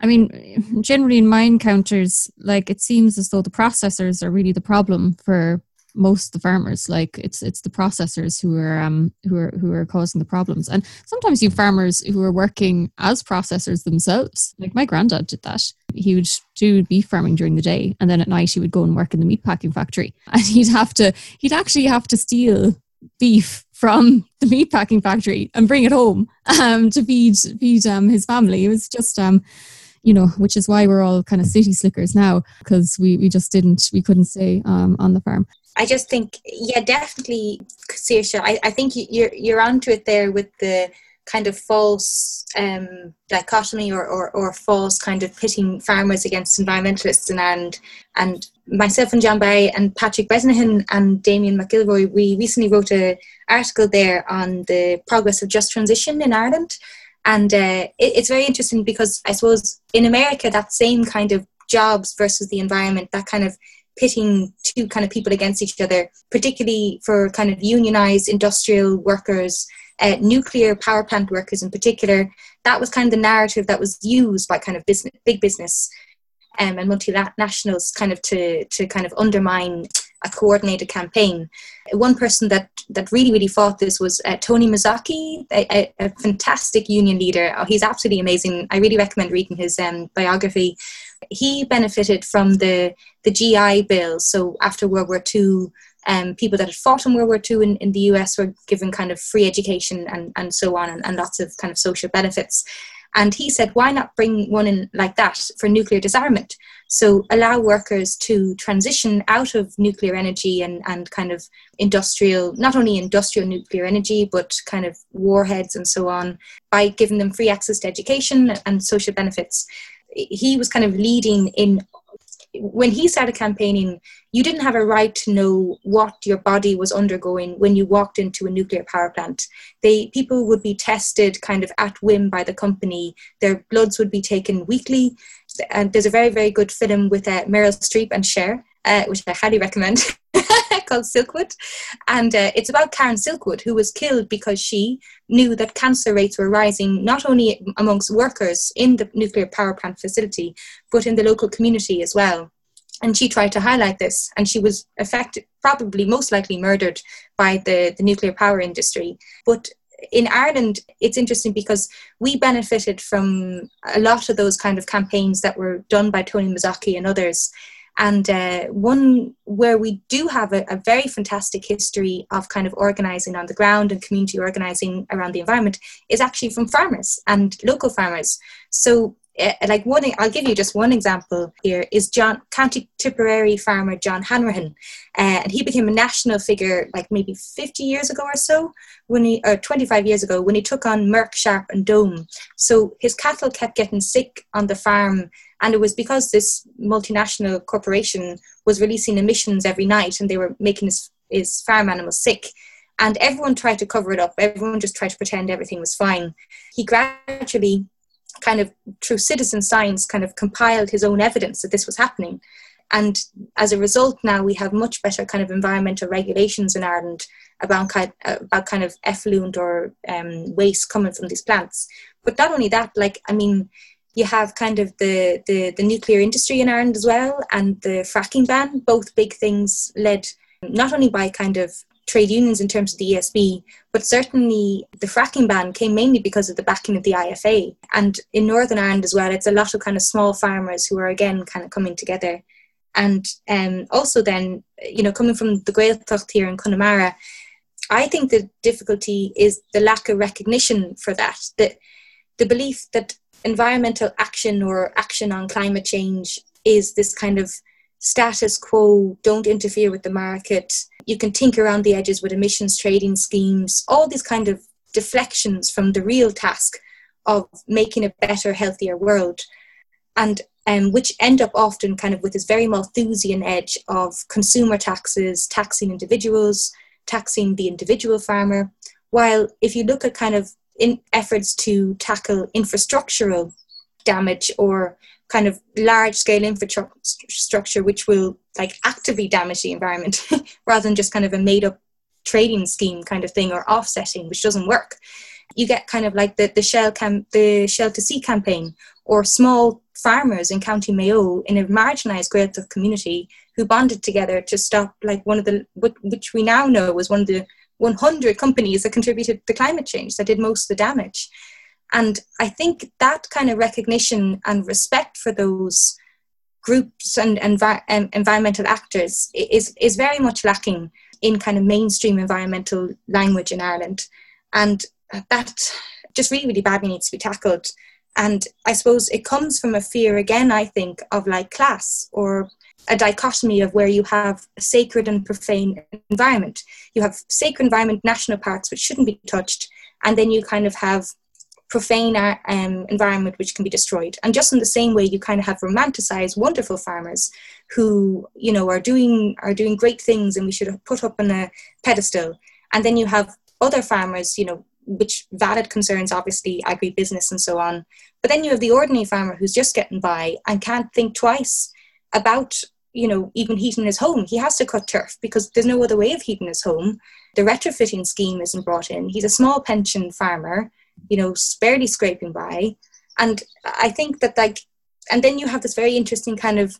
Speaker 1: I mean, generally in my encounters, like it seems as though the processors are really the problem for most of the farmers. Like it's it's the processors who are um who are who are causing the problems. And sometimes you farmers who are working as processors themselves. Like my granddad did that. He would do beef farming during the day, and then at night he would go and work in the meat packing factory. *laughs* And he'd have to he'd actually have to steal beef from the meat packing factory and bring it home um, to feed feed um, his family. It was just um, you know, which is why we're all kind of city slickers now because we, we just didn't, we couldn't stay um, on the farm.
Speaker 4: I just think, yeah, definitely, Saoirse, I, I think you're, you're onto it there with the kind of false um, dichotomy or, or, or false kind of pitting farmers against environmentalists and and, and myself and John Barry and Patrick Bresnihan and Damien McIlroy, we recently wrote an article there on the progress of just transition in Ireland and uh, it, it's very interesting because I suppose in America, that same kind of jobs versus the environment, that kind of pitting two kind of people against each other, particularly for kind of unionized industrial workers, uh, nuclear power plant workers in particular, that was kind of the narrative that was used by kind of business, big business um, and multinationals kind of to, to kind of undermine a coordinated campaign. One person that, that really, really fought this was uh, Tony Mazzocchi, a, a, fantastic union leader. Oh, he's absolutely amazing. I really recommend reading his um, biography. He benefited from the, the GI Bill. So after World War II, um, people that had fought in World War II in, in the US were given kind of free education and, and so on, and, and lots of kind of social benefits. And he said, why not bring one in like that for nuclear disarmament? So allow workers to transition out of nuclear energy and, and kind of industrial, not only industrial nuclear energy, but kind of warheads and so on, by giving them free access to education and social benefits. He was kind of leading in when he started campaigning, you didn't have a right to know what your body was undergoing when you walked into a nuclear power plant. They people would be tested kind of at whim by the company. Their bloods would be taken weekly. And there's a very very good film with uh, Meryl Streep and Cher, uh, which I highly recommend, *laughs* called Silkwood. And uh, it's about Karen Silkwood, who was killed because she knew that cancer rates were rising not only amongst workers in the nuclear power plant facility, but in the local community as well. And she tried to highlight this, and she was affected, probably most likely murdered by the, the nuclear power industry. But in Ireland, it's interesting because we benefited from a lot of those kind of campaigns that were done by Tony Mazzocchi and others and uh, one where we do have a, a, very fantastic history of kind of organizing on the ground and community organizing around the environment is actually from farmers and local farmers. So like one, I'll give you just one example here is John County Tipperary farmer John Hanrahan, uh, and he became a national figure like maybe 50 years ago or so when he or 25 years ago when he took on Merck, Sharp, and Dohme. So his cattle kept getting sick on the farm, and it was because this multinational corporation was releasing emissions every night, and they were making his his farm animals sick. And everyone tried to cover it up. Everyone just tried to pretend everything was fine. He gradually kind of through citizen science kind of compiled his own evidence that this was happening. And as a result now we have much better kind of environmental regulations in ireland about kind, about kind of effluent or um, waste coming from these plants. But not only that like i mean you have kind of the, the the nuclear industry in ireland as well and the fracking ban both big things led not only by kind of trade unions in terms of the ESB, but certainly the fracking ban came mainly because of the backing of the IFA. And in Northern Ireland as well, it's a lot of kind of small farmers who are again kind of coming together. And um, also then, you know, coming from the Gaeltacht here in Connemara, I think the difficulty is the lack of recognition for that. That the belief that environmental action or action on climate change is this kind of status quo, don't interfere with the market. You can tinker around the edges with emissions trading schemes, all these kind of deflections from the real task of making a better, healthier world. And um, which end up often kind of with this very Malthusian edge of consumer taxes, taxing individuals, taxing the individual farmer. While if you look at kind of in efforts to tackle infrastructural damage or kind of large scale infrastructure which will like actively damage the environment *laughs* rather than just kind of a made up trading scheme kind of thing or offsetting which doesn't work. You get kind of like the, the shell cam the shell to sea campaign or small farmers in county mayo in a marginalized growth of community who bonded together to stop like one of the which we now know was one of the 100 companies that contributed to climate change that did most of the damage and I think that kind of recognition and respect for those groups and envi- um, environmental actors is, is very much lacking in kind of mainstream environmental language in Ireland. And that just really, really badly needs to be tackled. And I suppose it comes from a fear, again, I think, of like class or a dichotomy of where you have a sacred and profane environment. You have sacred environment, national parks, which shouldn't be touched. And then you kind of have profane um, environment which can be destroyed. And just in the same way, you kind of have romanticized wonderful farmers who you know are doing are doing great things, and we should have put up on a pedestal. And then you have other farmers, you know, which valid concerns obviously agribusiness and so on. But then you have the ordinary farmer who's just getting by and can't think twice about you know even heating his home he has to cut turf because there's no other way of heating his home the retrofitting scheme isn't brought in he's a small pension farmer you know, barely scraping by. And I think that like, and then you have this very interesting kind of,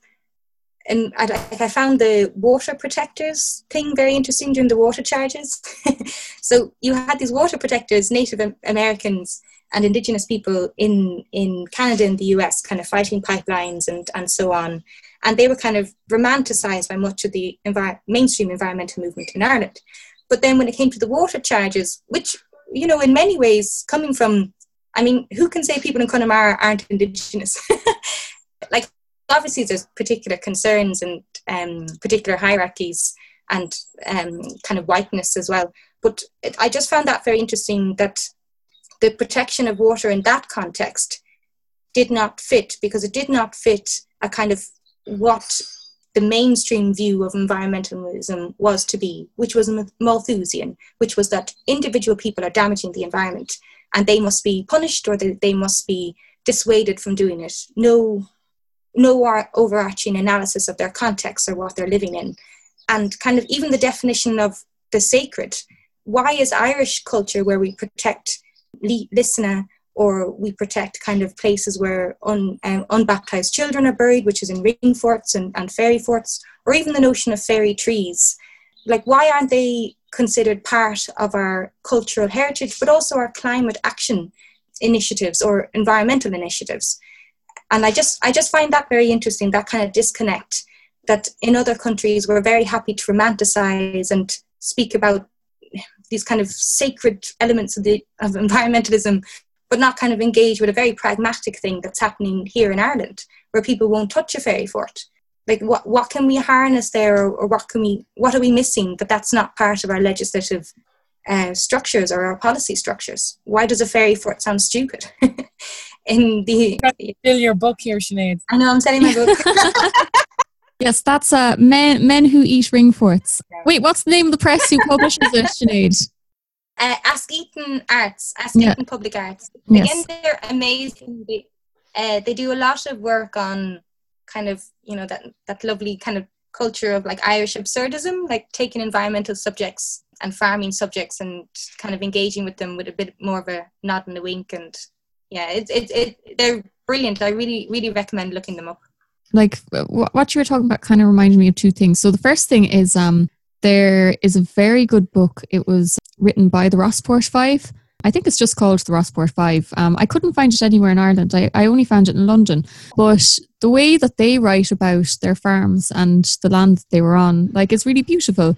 Speaker 4: and I, I found the water protectors thing very interesting during the water charges. *laughs* so you had these water protectors, Native Americans and Indigenous people in in Canada and the US, kind of fighting pipelines and and so on, and they were kind of romanticized by much of the envir- mainstream environmental movement in Ireland. But then when it came to the water charges, which you know, in many ways, coming from, I mean, who can say people in Connemara aren't Indigenous? *laughs* like, obviously, there's particular concerns and um, particular hierarchies and um, kind of whiteness as well. But it, I just found that very interesting that the protection of water in that context did not fit because it did not fit a kind of what the mainstream view of environmentalism was to be, which was Malthusian, which was that individual people are damaging the environment and they must be punished or they, they must be dissuaded from doing it. No, no overarching analysis of their context or what they're living in. And kind of even the definition of the sacred. Why is Irish culture where we protect Lisna or we protect kind of places where un, um, unbaptized children are buried, which is in ring forts and, and fairy forts, or even the notion of fairy trees. Like, why aren't they considered part of our cultural heritage, but also our climate action initiatives or environmental initiatives? And I just, I just find that very interesting, that kind of disconnect that in other countries we're very happy to romanticize and speak about these kind of sacred elements of the of environmentalism but not kind of engage with a very pragmatic thing that's happening here in Ireland, where people won't touch a fairy fort. Like what what can we harness there, or, or what can we what are we missing? But that's not part of our legislative uh, structures or our policy structures. Why does a fairy fort sound stupid? *laughs* in the
Speaker 2: fill your book here, Sinead.
Speaker 4: I know I'm selling my book. *laughs*
Speaker 1: yes, that's uh, men men who eat ring forts. Wait, what's the name of the press who publishes it, Sinead?
Speaker 4: Uh, Askeaton Arts, Askeaton yeah. Public Arts. Yes. Again, they're amazing. They, uh, they do a lot of work on kind of you know that that lovely kind of culture of like Irish absurdism, like taking environmental subjects and farming subjects and kind of engaging with them with a bit more of a nod and a wink and yeah, it's it, it they're brilliant. I really really recommend looking them up.
Speaker 1: Like what you were talking about kind of reminded me of two things. So the first thing is um there is a very good book. It was written by the Rossport Five. I think it's just called the Rossport Five. Um, I couldn't find it anywhere in Ireland. I, I only found it in London. But the way that they write about their farms and the land they were on, like, it's really beautiful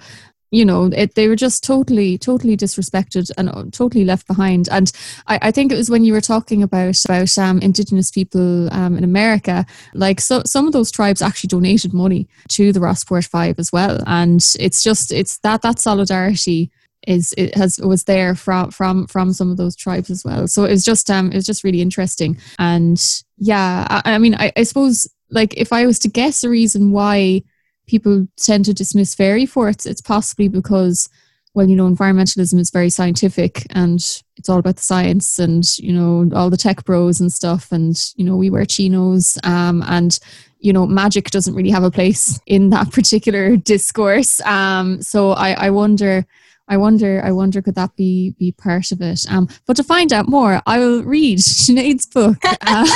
Speaker 1: you know it, they were just totally totally disrespected and uh, totally left behind. And I, I think it was when you were talking about about um, indigenous people um, in america like so some of those tribes actually donated money to the rossport five as well. And it's just it's that that solidarity is it has was there from from from some of those tribes as well. So it was just um it was just really interesting. And yeah i, I mean I, I suppose like if i was to guess a reason why people tend to dismiss fairy forts, it's possibly because, well, you know, environmentalism is very scientific and it's all about the science and, you know, all the tech bros and stuff. And, you know, we wear chinos um, and, you know, magic doesn't really have a place in that *laughs* particular discourse. Um, so I, I wonder. I wonder, I wonder, could that be be part of it? Um, but to find out more, I will read *laughs* Sinead's book. Uh,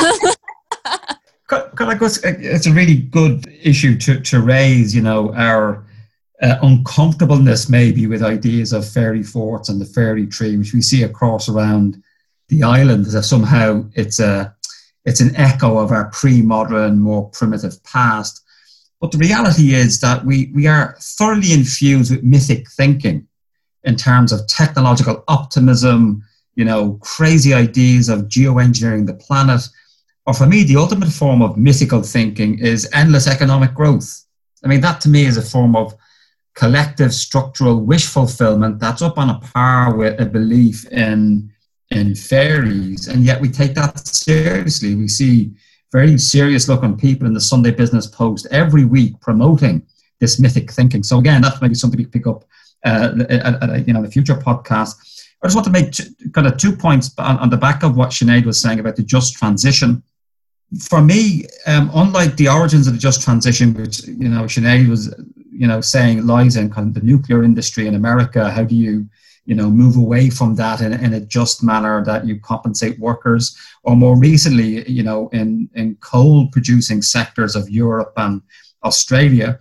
Speaker 1: *laughs*
Speaker 3: it's a really good issue to, to raise, you know, our uh, uncomfortableness maybe with ideas of fairy forts and the fairy tree, which we see across around the island, if somehow it's a it's an echo of our pre-modern, more primitive past. But the reality is that we, we are thoroughly infused with mythic thinking in terms of technological optimism, you know, crazy ideas of geoengineering the planet, or for me, the ultimate form of mythical thinking is endless economic growth. I mean, that to me is a form of collective structural wish fulfillment that's up on a par with a belief in in fairies, and yet we take that seriously. We see very serious looking people in the Sunday Business Post every week promoting this mythic thinking. So again, that's maybe something we pick up, uh, at, at, you know, the future podcast. I just want to make kind of two points on, on the back of what Sinead was saying about the just transition for me, um, unlike the origins of the just transition, which you know Sinead was, you know, saying lies in kind of the nuclear industry in America, how do you, you know, move away from that in, in a just manner that you compensate workers, or more recently, you know, in in coal producing sectors of Europe and Australia.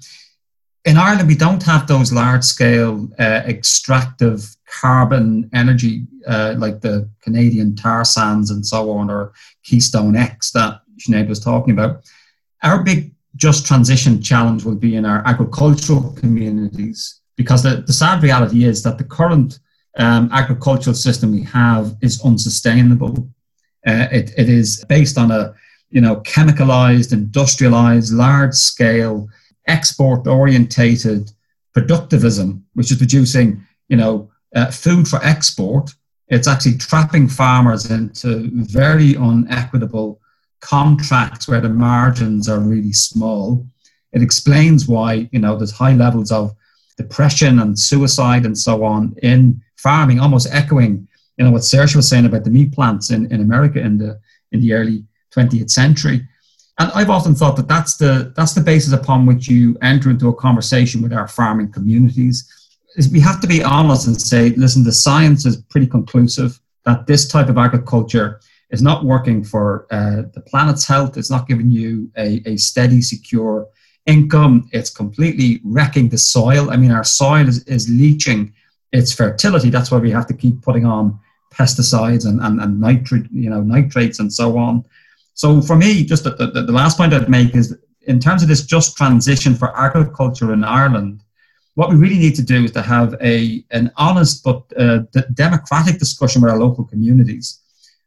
Speaker 3: In Ireland, we don't have those large scale uh, extractive carbon energy uh, like the Canadian tar sands and so on, or Keystone XL that Sinead was talking about. Our big just transition challenge will be in our agricultural communities because the, the sad reality is that the current um, agricultural system we have is unsustainable. Uh, it, it is based on a you know chemicalized, industrialized, large scale, export orientated productivism, which is producing you know uh, food for export. It's actually trapping farmers into very unequitable contracts where the margins are really small. It explains why you know there's high levels of depression and suicide and so on in farming, almost echoing you know what Saoirse was saying about the meat plants in, in America in the in the early 20th century. And I've often thought that that's the that's the basis upon which you enter into a conversation with our farming communities. Is we have to be honest and say, listen, the science is pretty conclusive that this type of agriculture is not working for uh, the planet's health. It's not giving you a, a steady, secure income. It's completely wrecking the soil. I mean, our soil is, is leaching its fertility. That's why we have to keep putting on pesticides and, and, and nitrate, you know, nitrates and so on. So for me, just the, the, the last point I'd make is in terms of this just transition for agriculture in Ireland, what we really need to do is to have a an honest but uh, democratic discussion with our local communities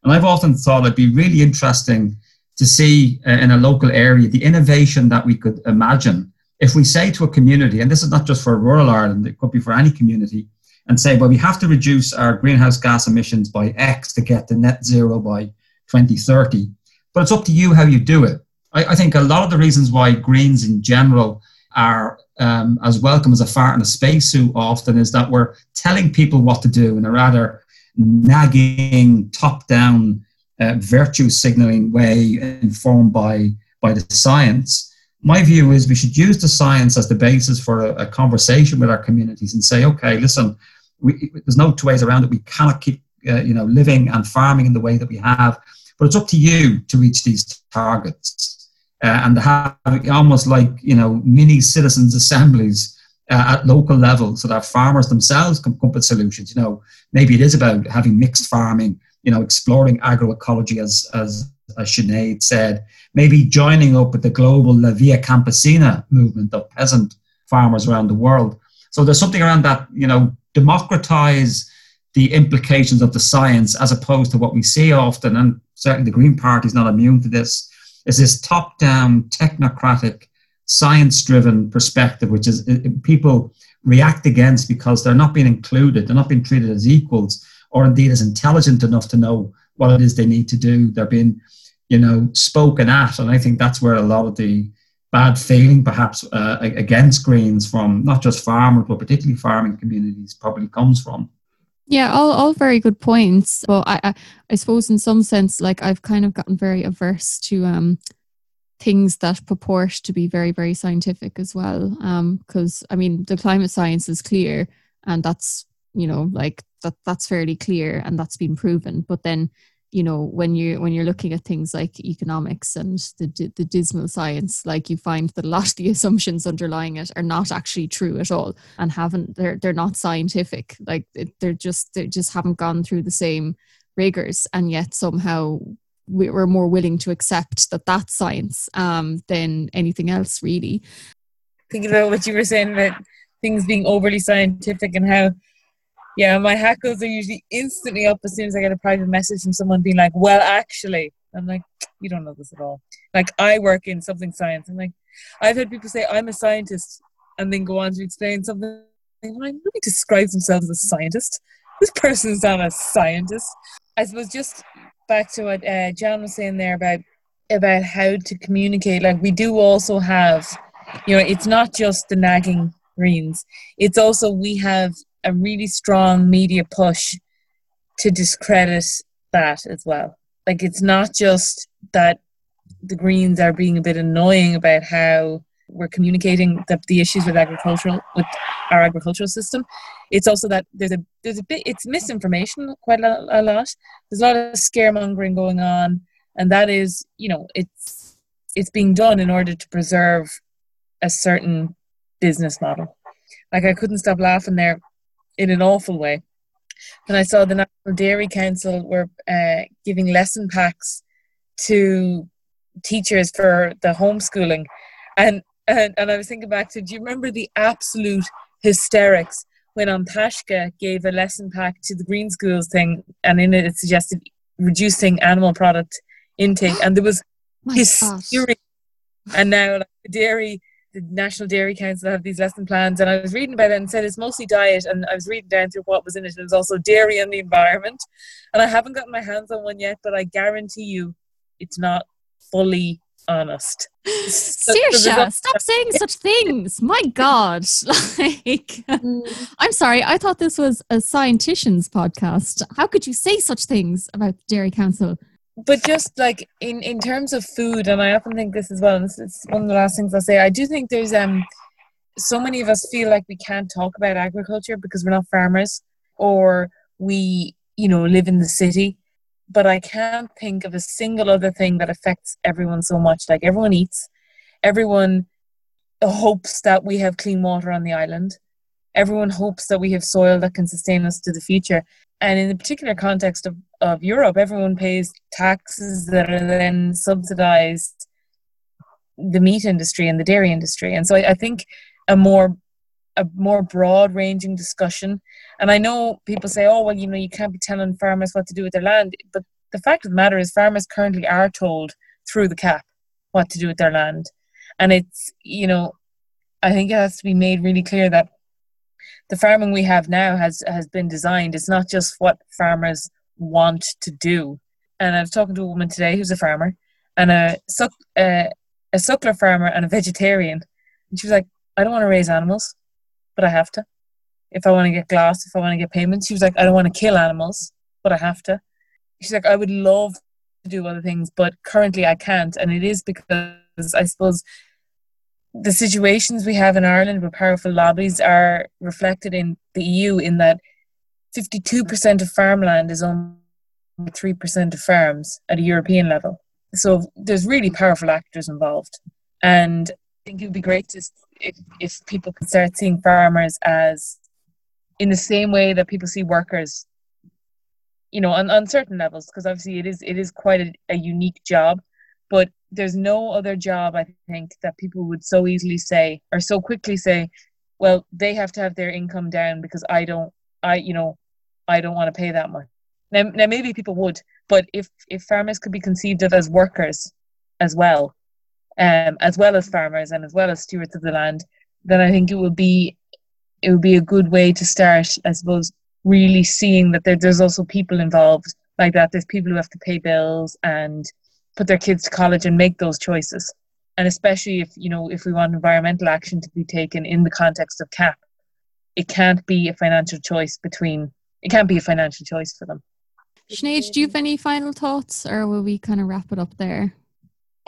Speaker 3: And I've often thought it'd be really interesting to see uh, in a local area the innovation that we could imagine if we say to a community, and this is not just for rural Ireland, it could be for any community, and say, well, we have to reduce our greenhouse gas emissions by X to get to net zero by 2030. But it's up to you how you do it. I, I think a lot of the reasons why Greens in general are um, as welcome as a fart in a spacesuit often is that we're telling people what to do in a rather nagging, top down, uh, virtue signaling way informed by, by the science. My view is we should use the science as the basis for a, a conversation with our communities and say, okay, listen, we, there's no two ways around it. We cannot keep uh, you know, living and farming in the way that we have, but it's up to you to reach these targets uh, and have almost like you know mini citizens *laughs* assemblies uh, at local level so that farmers themselves can come up with solutions. You know, maybe it is about having mixed farming. You know, exploring agroecology as as as Sinead said. Maybe joining up with the global La Via Campesina movement of peasant farmers around the world. So there's something around that. You know, democratize the implications of the science as opposed to what we see often, and certainly the Green Party is not immune to this is this top down, technocratic, science driven perspective, which is people react against because they're not being included, they're not being treated as equals, or indeed as intelligent enough to know what it is they need to do. They're being, you know, spoken at. And I think that's where a lot of the bad feeling perhaps uh, against greens from not just farmers, but particularly farming communities probably comes from.
Speaker 1: Yeah, all, all very good points. But I, I, I suppose in some sense, like I've kind of gotten very averse to um things that purport to be very, very scientific as well. Um, because I mean the climate science is clear and that's you know, like that that's fairly clear and that's been proven. But then you know when you when you're looking at things like economics and the the dismal science like you find that a lot of the *laughs* assumptions underlying it are not actually true at all and haven't they're they're not scientific like they're just they just haven't gone through the same rigors and yet somehow we're more willing to accept that that's science um, than anything else really
Speaker 2: thinking about what you were saying about things being overly scientific and how yeah, my hackles are usually instantly up as soon as I get a private message from someone being like, well, actually. I'm like, you don't know this at all. Like, I work in something science. I'm like, I've had people say, I'm a scientist, and then go on to explain something. Like, nobody describes themselves as a scientist. This person's not a scientist. I suppose just back to what uh, John was saying there about about how to communicate. Like, we do also have, you know, it's not just the nagging greens. It's also we have a really strong media push to discredit that as well. Like it's not just that the Greens are being a bit annoying about how we're communicating the, the issues with agricultural with our agricultural system. It's also that there's a there's a bit it's misinformation quite a, a lot. There's a lot of scaremongering going on, and that is you know it's it's being done in order to preserve a certain business model. Like I couldn't stop laughing there in an awful way. And I saw the National Dairy Council were uh, giving lesson packs to teachers for the homeschooling, and, and and I was thinking back to, do you remember the absolute hysterics when An Taisce gave a lesson pack to the green schools thing, and in it it suggested reducing animal product intake, and there was *gasps* hysteria. And now like, the dairy the National Dairy Council have these lesson plans, and I was reading about it and said it's mostly diet, and I was reading down through what was in it, and it was also dairy and the environment. And I haven't gotten my hands on one yet, but I guarantee you, it's not fully honest.
Speaker 1: Saoirse, so stop saying such things. My God. *laughs* Like mm. I'm sorry, I thought this was a scientician's podcast. How could you say such things about the Dairy Council?
Speaker 2: but just like in in terms of food and i often think this as well and this is one of the last things i'll say i do think there's um so many of us feel like we can't talk about agriculture because we're not farmers or we you know live in the city but i can't think of a single other thing that affects everyone so much like everyone eats everyone hopes that we have clean water on the island everyone hopes that we have soil that can sustain us to the future and in the particular context of, of Europe, everyone pays taxes that are then subsidized the meat industry and the dairy industry. And so I, I think a more a more broad ranging discussion. And I know people say, oh, well, you know, you can't be telling farmers what to do with their land. But the fact of the matter is farmers currently are told through the CAP what to do with their land. And it's, you know, I think it has to be made really clear that the farming we have now has has been designed. It's not just what farmers want to do. And I was talking to a woman today who's a farmer and a suck, uh, a suckler farmer and a vegetarian, and she was like, "I don't want to raise animals, but I have to. If I want to get glass, if I want to get payments." She was like, "I don't want to kill animals, but I have to." She's like, "I would love to do other things, but currently I can't, and it is because I suppose." The situations we have in Ireland with powerful lobbies are reflected in the EU in that 52% of farmland is owned by 3% of farms at a European level. So there's really powerful actors involved. And I think it would be great to, if, if people could start seeing farmers as in the same way that people see workers, you know, on, on certain levels, because obviously it is it is quite a, a unique job. But there's no other job I think that people would so easily say or so quickly say, well, they have to have their income down because I don't I you know, I don't want to pay that much. Now, now maybe people would, but if if farmers could be conceived of as workers as well, um, as well as farmers and as well as stewards of the land, then I think it would be it would be a good way to start. I suppose really seeing that there, there's also people involved like that. There's people who have to pay bills and put their kids to college and make those choices. And especially if you know if we want environmental action to be taken in the context of CAP, it can't be a financial choice between. It can't be a financial choice for them.
Speaker 1: Sinead, do you have any final thoughts or will we kind of wrap it up there?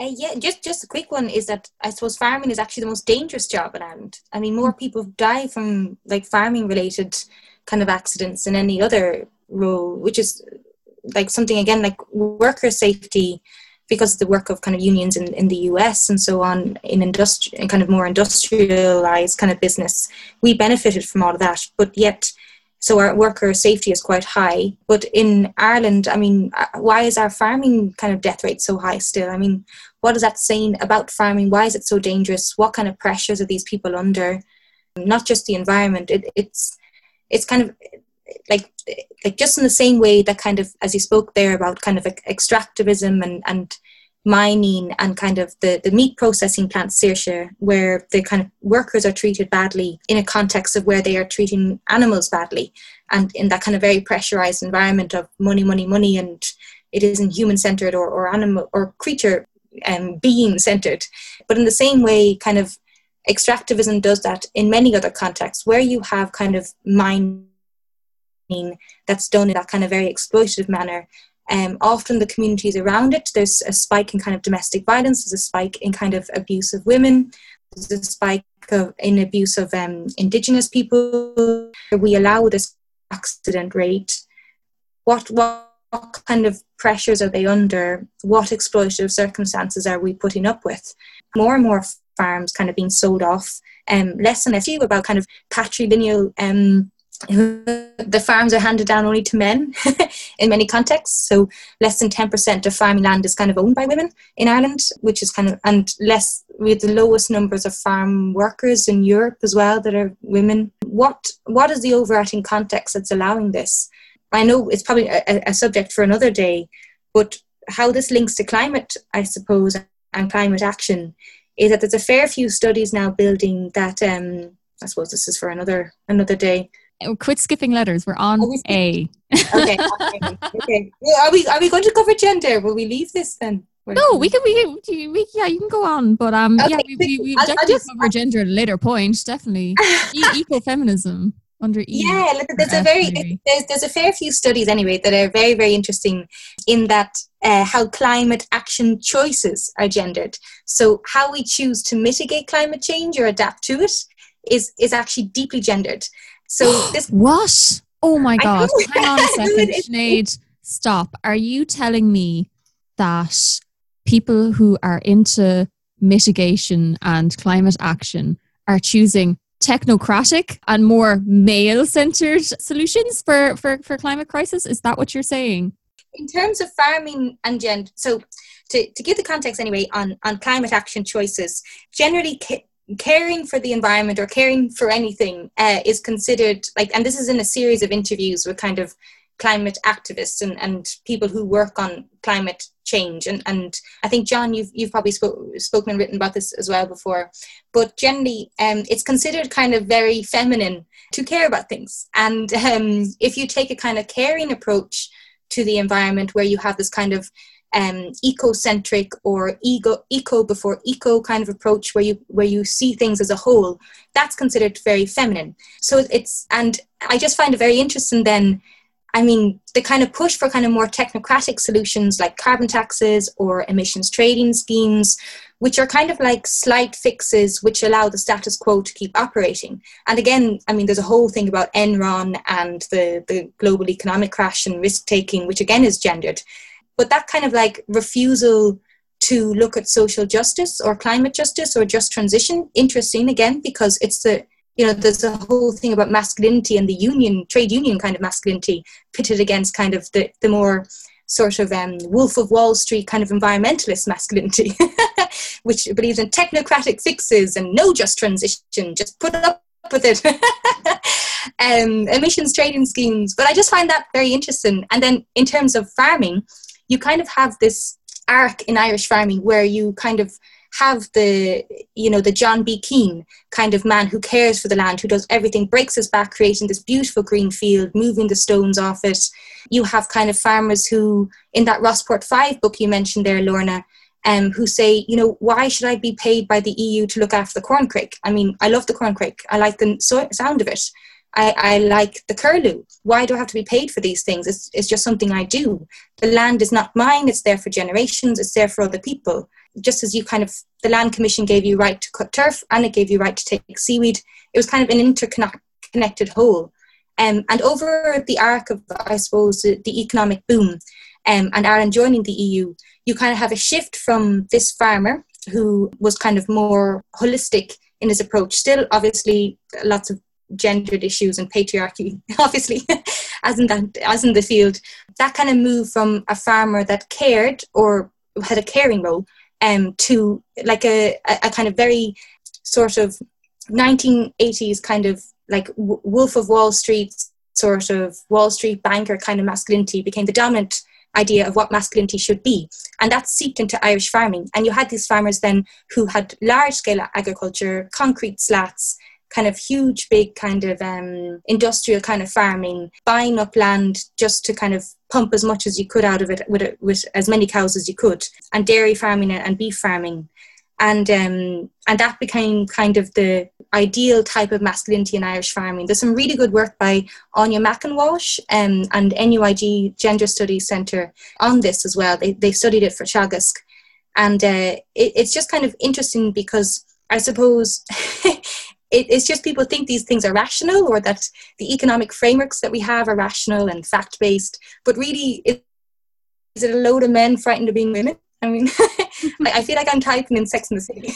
Speaker 4: Uh, yeah, just just a quick one is that I suppose farming is actually the most dangerous job in Ireland. I mean, more people die from like farming related kind of accidents than any other role, which is like something again like worker safety because of the work of kind of unions in, in the US and so on in industri- in kind of more industrialized kind of business. We benefited from all of that, but yet so our worker safety is quite high. But in Ireland, I mean, uh, why is our farming kind of death rate so high still? I mean, what is that saying about farming? Why is it so dangerous? What kind of pressures are these people under? Not just the environment. It, it's it's kind of like like just in the same way that kind of as you spoke there about kind of extractivism and and mining and kind of the, the meat processing plant Saoirse, where the kind of workers are treated badly in a context of where they are treating animals badly and in that kind of very pressurized environment of money, money, money and it isn't human centered or, or animal or creature um, being centered. But in the same way, kind of extractivism does that in many other contexts where you have kind of mining that's done in that kind of very exploitative manner um, often the communities around it, there's a spike in kind of domestic violence, there's a spike in kind of abuse of women, there's a spike of, in abuse of um, indigenous people. We allow this accident rate. What, what kind of pressures are they under? What exploitative circumstances are we putting up with? More and more farms kind of being sold off. Um, less and less about kind of patrilineal um, the farms are handed down only to men *laughs* in many contexts. So less than 10% of farming land is kind of owned by women in Ireland, which is kind of, and less, we have the lowest numbers of farm workers in Europe as well that are women. What, what is the overarching context that's allowing this? I know it's probably a, a subject for another day, but how this links to climate, I suppose, and climate action is that there's a fair few studies now building that, um, I suppose this is for another another day,
Speaker 1: quit skipping letters. We're on we A.
Speaker 4: okay. okay. *laughs* Are we are we going to cover gender? Will we leave this then?
Speaker 1: No, we can, we we, yeah, you can go on, but um, okay. yeah, we, we, we I'll, definitely I'll just, cover gender at a later point, definitely. *laughs* e- ecofeminism under E.
Speaker 4: Yeah, look, there's a very, there's, there's a fair few studies anyway that are very, very interesting in that uh, how climate action choices are gendered. So how we choose to mitigate climate change or adapt to it is, is actually deeply gendered. So *gasps* this
Speaker 1: what? Oh my god! Hang on a *laughs* second, Sinead. Stop. Are you telling me that people who are into mitigation and climate action are choosing technocratic and more male-centered solutions for, for, for climate crisis? Is that what you're saying?
Speaker 4: In terms of farming and gender, so to, to give the context anyway on, on climate action choices, generally caring for the environment or caring for anything uh, is considered like and this is in a series of interviews with kind of climate activists and, and people who work on climate change. And, and I think, John, you've, you've probably spoke, spoken and written about this as well before. But generally, um, it's considered kind of very feminine to care about things. And um, if you take a kind of caring approach to the environment where you have this kind of um, ecocentric or ego eco before eco kind of approach where you where you see things as a whole that's considered very feminine so it's and i just find it very interesting then I mean, the kind of push for kind of more technocratic solutions like carbon taxes or emissions trading schemes, which are kind of like slight fixes which allow the status quo to keep operating. And again, I mean, there's a whole thing about Enron and the, the global economic crash and risk taking, which again is gendered. But that kind of like refusal to look at social justice or climate justice or just transition, interesting again, because it's the you know there's a whole thing about masculinity and the union trade union kind of masculinity pitted against kind of the, the more sort of um, wolf of wall street kind of environmentalist masculinity *laughs* which believes in technocratic fixes and no just transition just put up with it. *laughs* Um, emissions trading schemes. But i just find that very interesting. And then in terms of farming you kind of have this arc in irish farming where you kind of have the you know the John B. Keane kind of man who cares for the land, who does everything, breaks his back, creating this beautiful green field, moving the stones off it. You have kind of farmers who, in that Rossport Five book you mentioned there, Lorna, um, who say, you know, why should I be paid by the EU to look after the corncrake? I mean, I love the corncrake. I like the so- sound of it. I, I, like the curlew. Why do I have to be paid for these things? It's, it's just something I do. The land is not mine. It's there for generations. It's there for other people just as you kind of the land commission gave you right to cut turf and it gave you right to take seaweed it was kind of an interconnected whole um, and over the arc of i suppose the, the economic boom um, and ireland joining the eu you kind of have a shift from this farmer who was kind of more holistic in his approach still obviously lots of gendered issues and patriarchy *laughs* obviously *laughs* as in that as in the field that kind of move from a farmer that cared or had a caring role um, to like a, a kind of very sort of 1980s kind of like Wolf of Wall Street sort of Wall Street banker kind of masculinity became the dominant idea of what masculinity should be. And that seeped into Irish farming. And you had these farmers then who had large scale agriculture, concrete slats, kind of huge, big kind of um, industrial kind of farming, buying up land just to kind of pump as much as you could out of it with, with as many cows as you could, and dairy farming and beef farming. And um, and that became kind of the ideal type of masculinity in Irish farming. There's some really good work by Áine Macken-Walsh um, and NUIG Gender Studies Centre on this as well. They, they studied it for Teagasc. And uh, it, it's just kind of interesting because I suppose *laughs* it, it's just people think these things are rational or that the economic frameworks that we have are rational and fact based. But really, it, is it a load of men frightened of being women? I mean, *laughs* I feel like I'm typing in Sex in the City.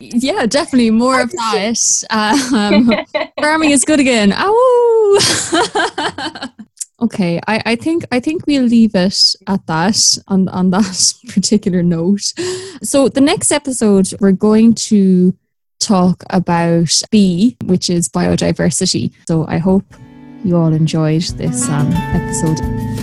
Speaker 4: *laughs*
Speaker 1: yeah, definitely more of that. Um, *laughs* farming is good again. Ow! Okay, I, I think I think we'll leave it at that on on that *laughs* particular note. So the next episode we're going to talk about B, which is biodiversity. So I hope you all enjoyed this um, episode.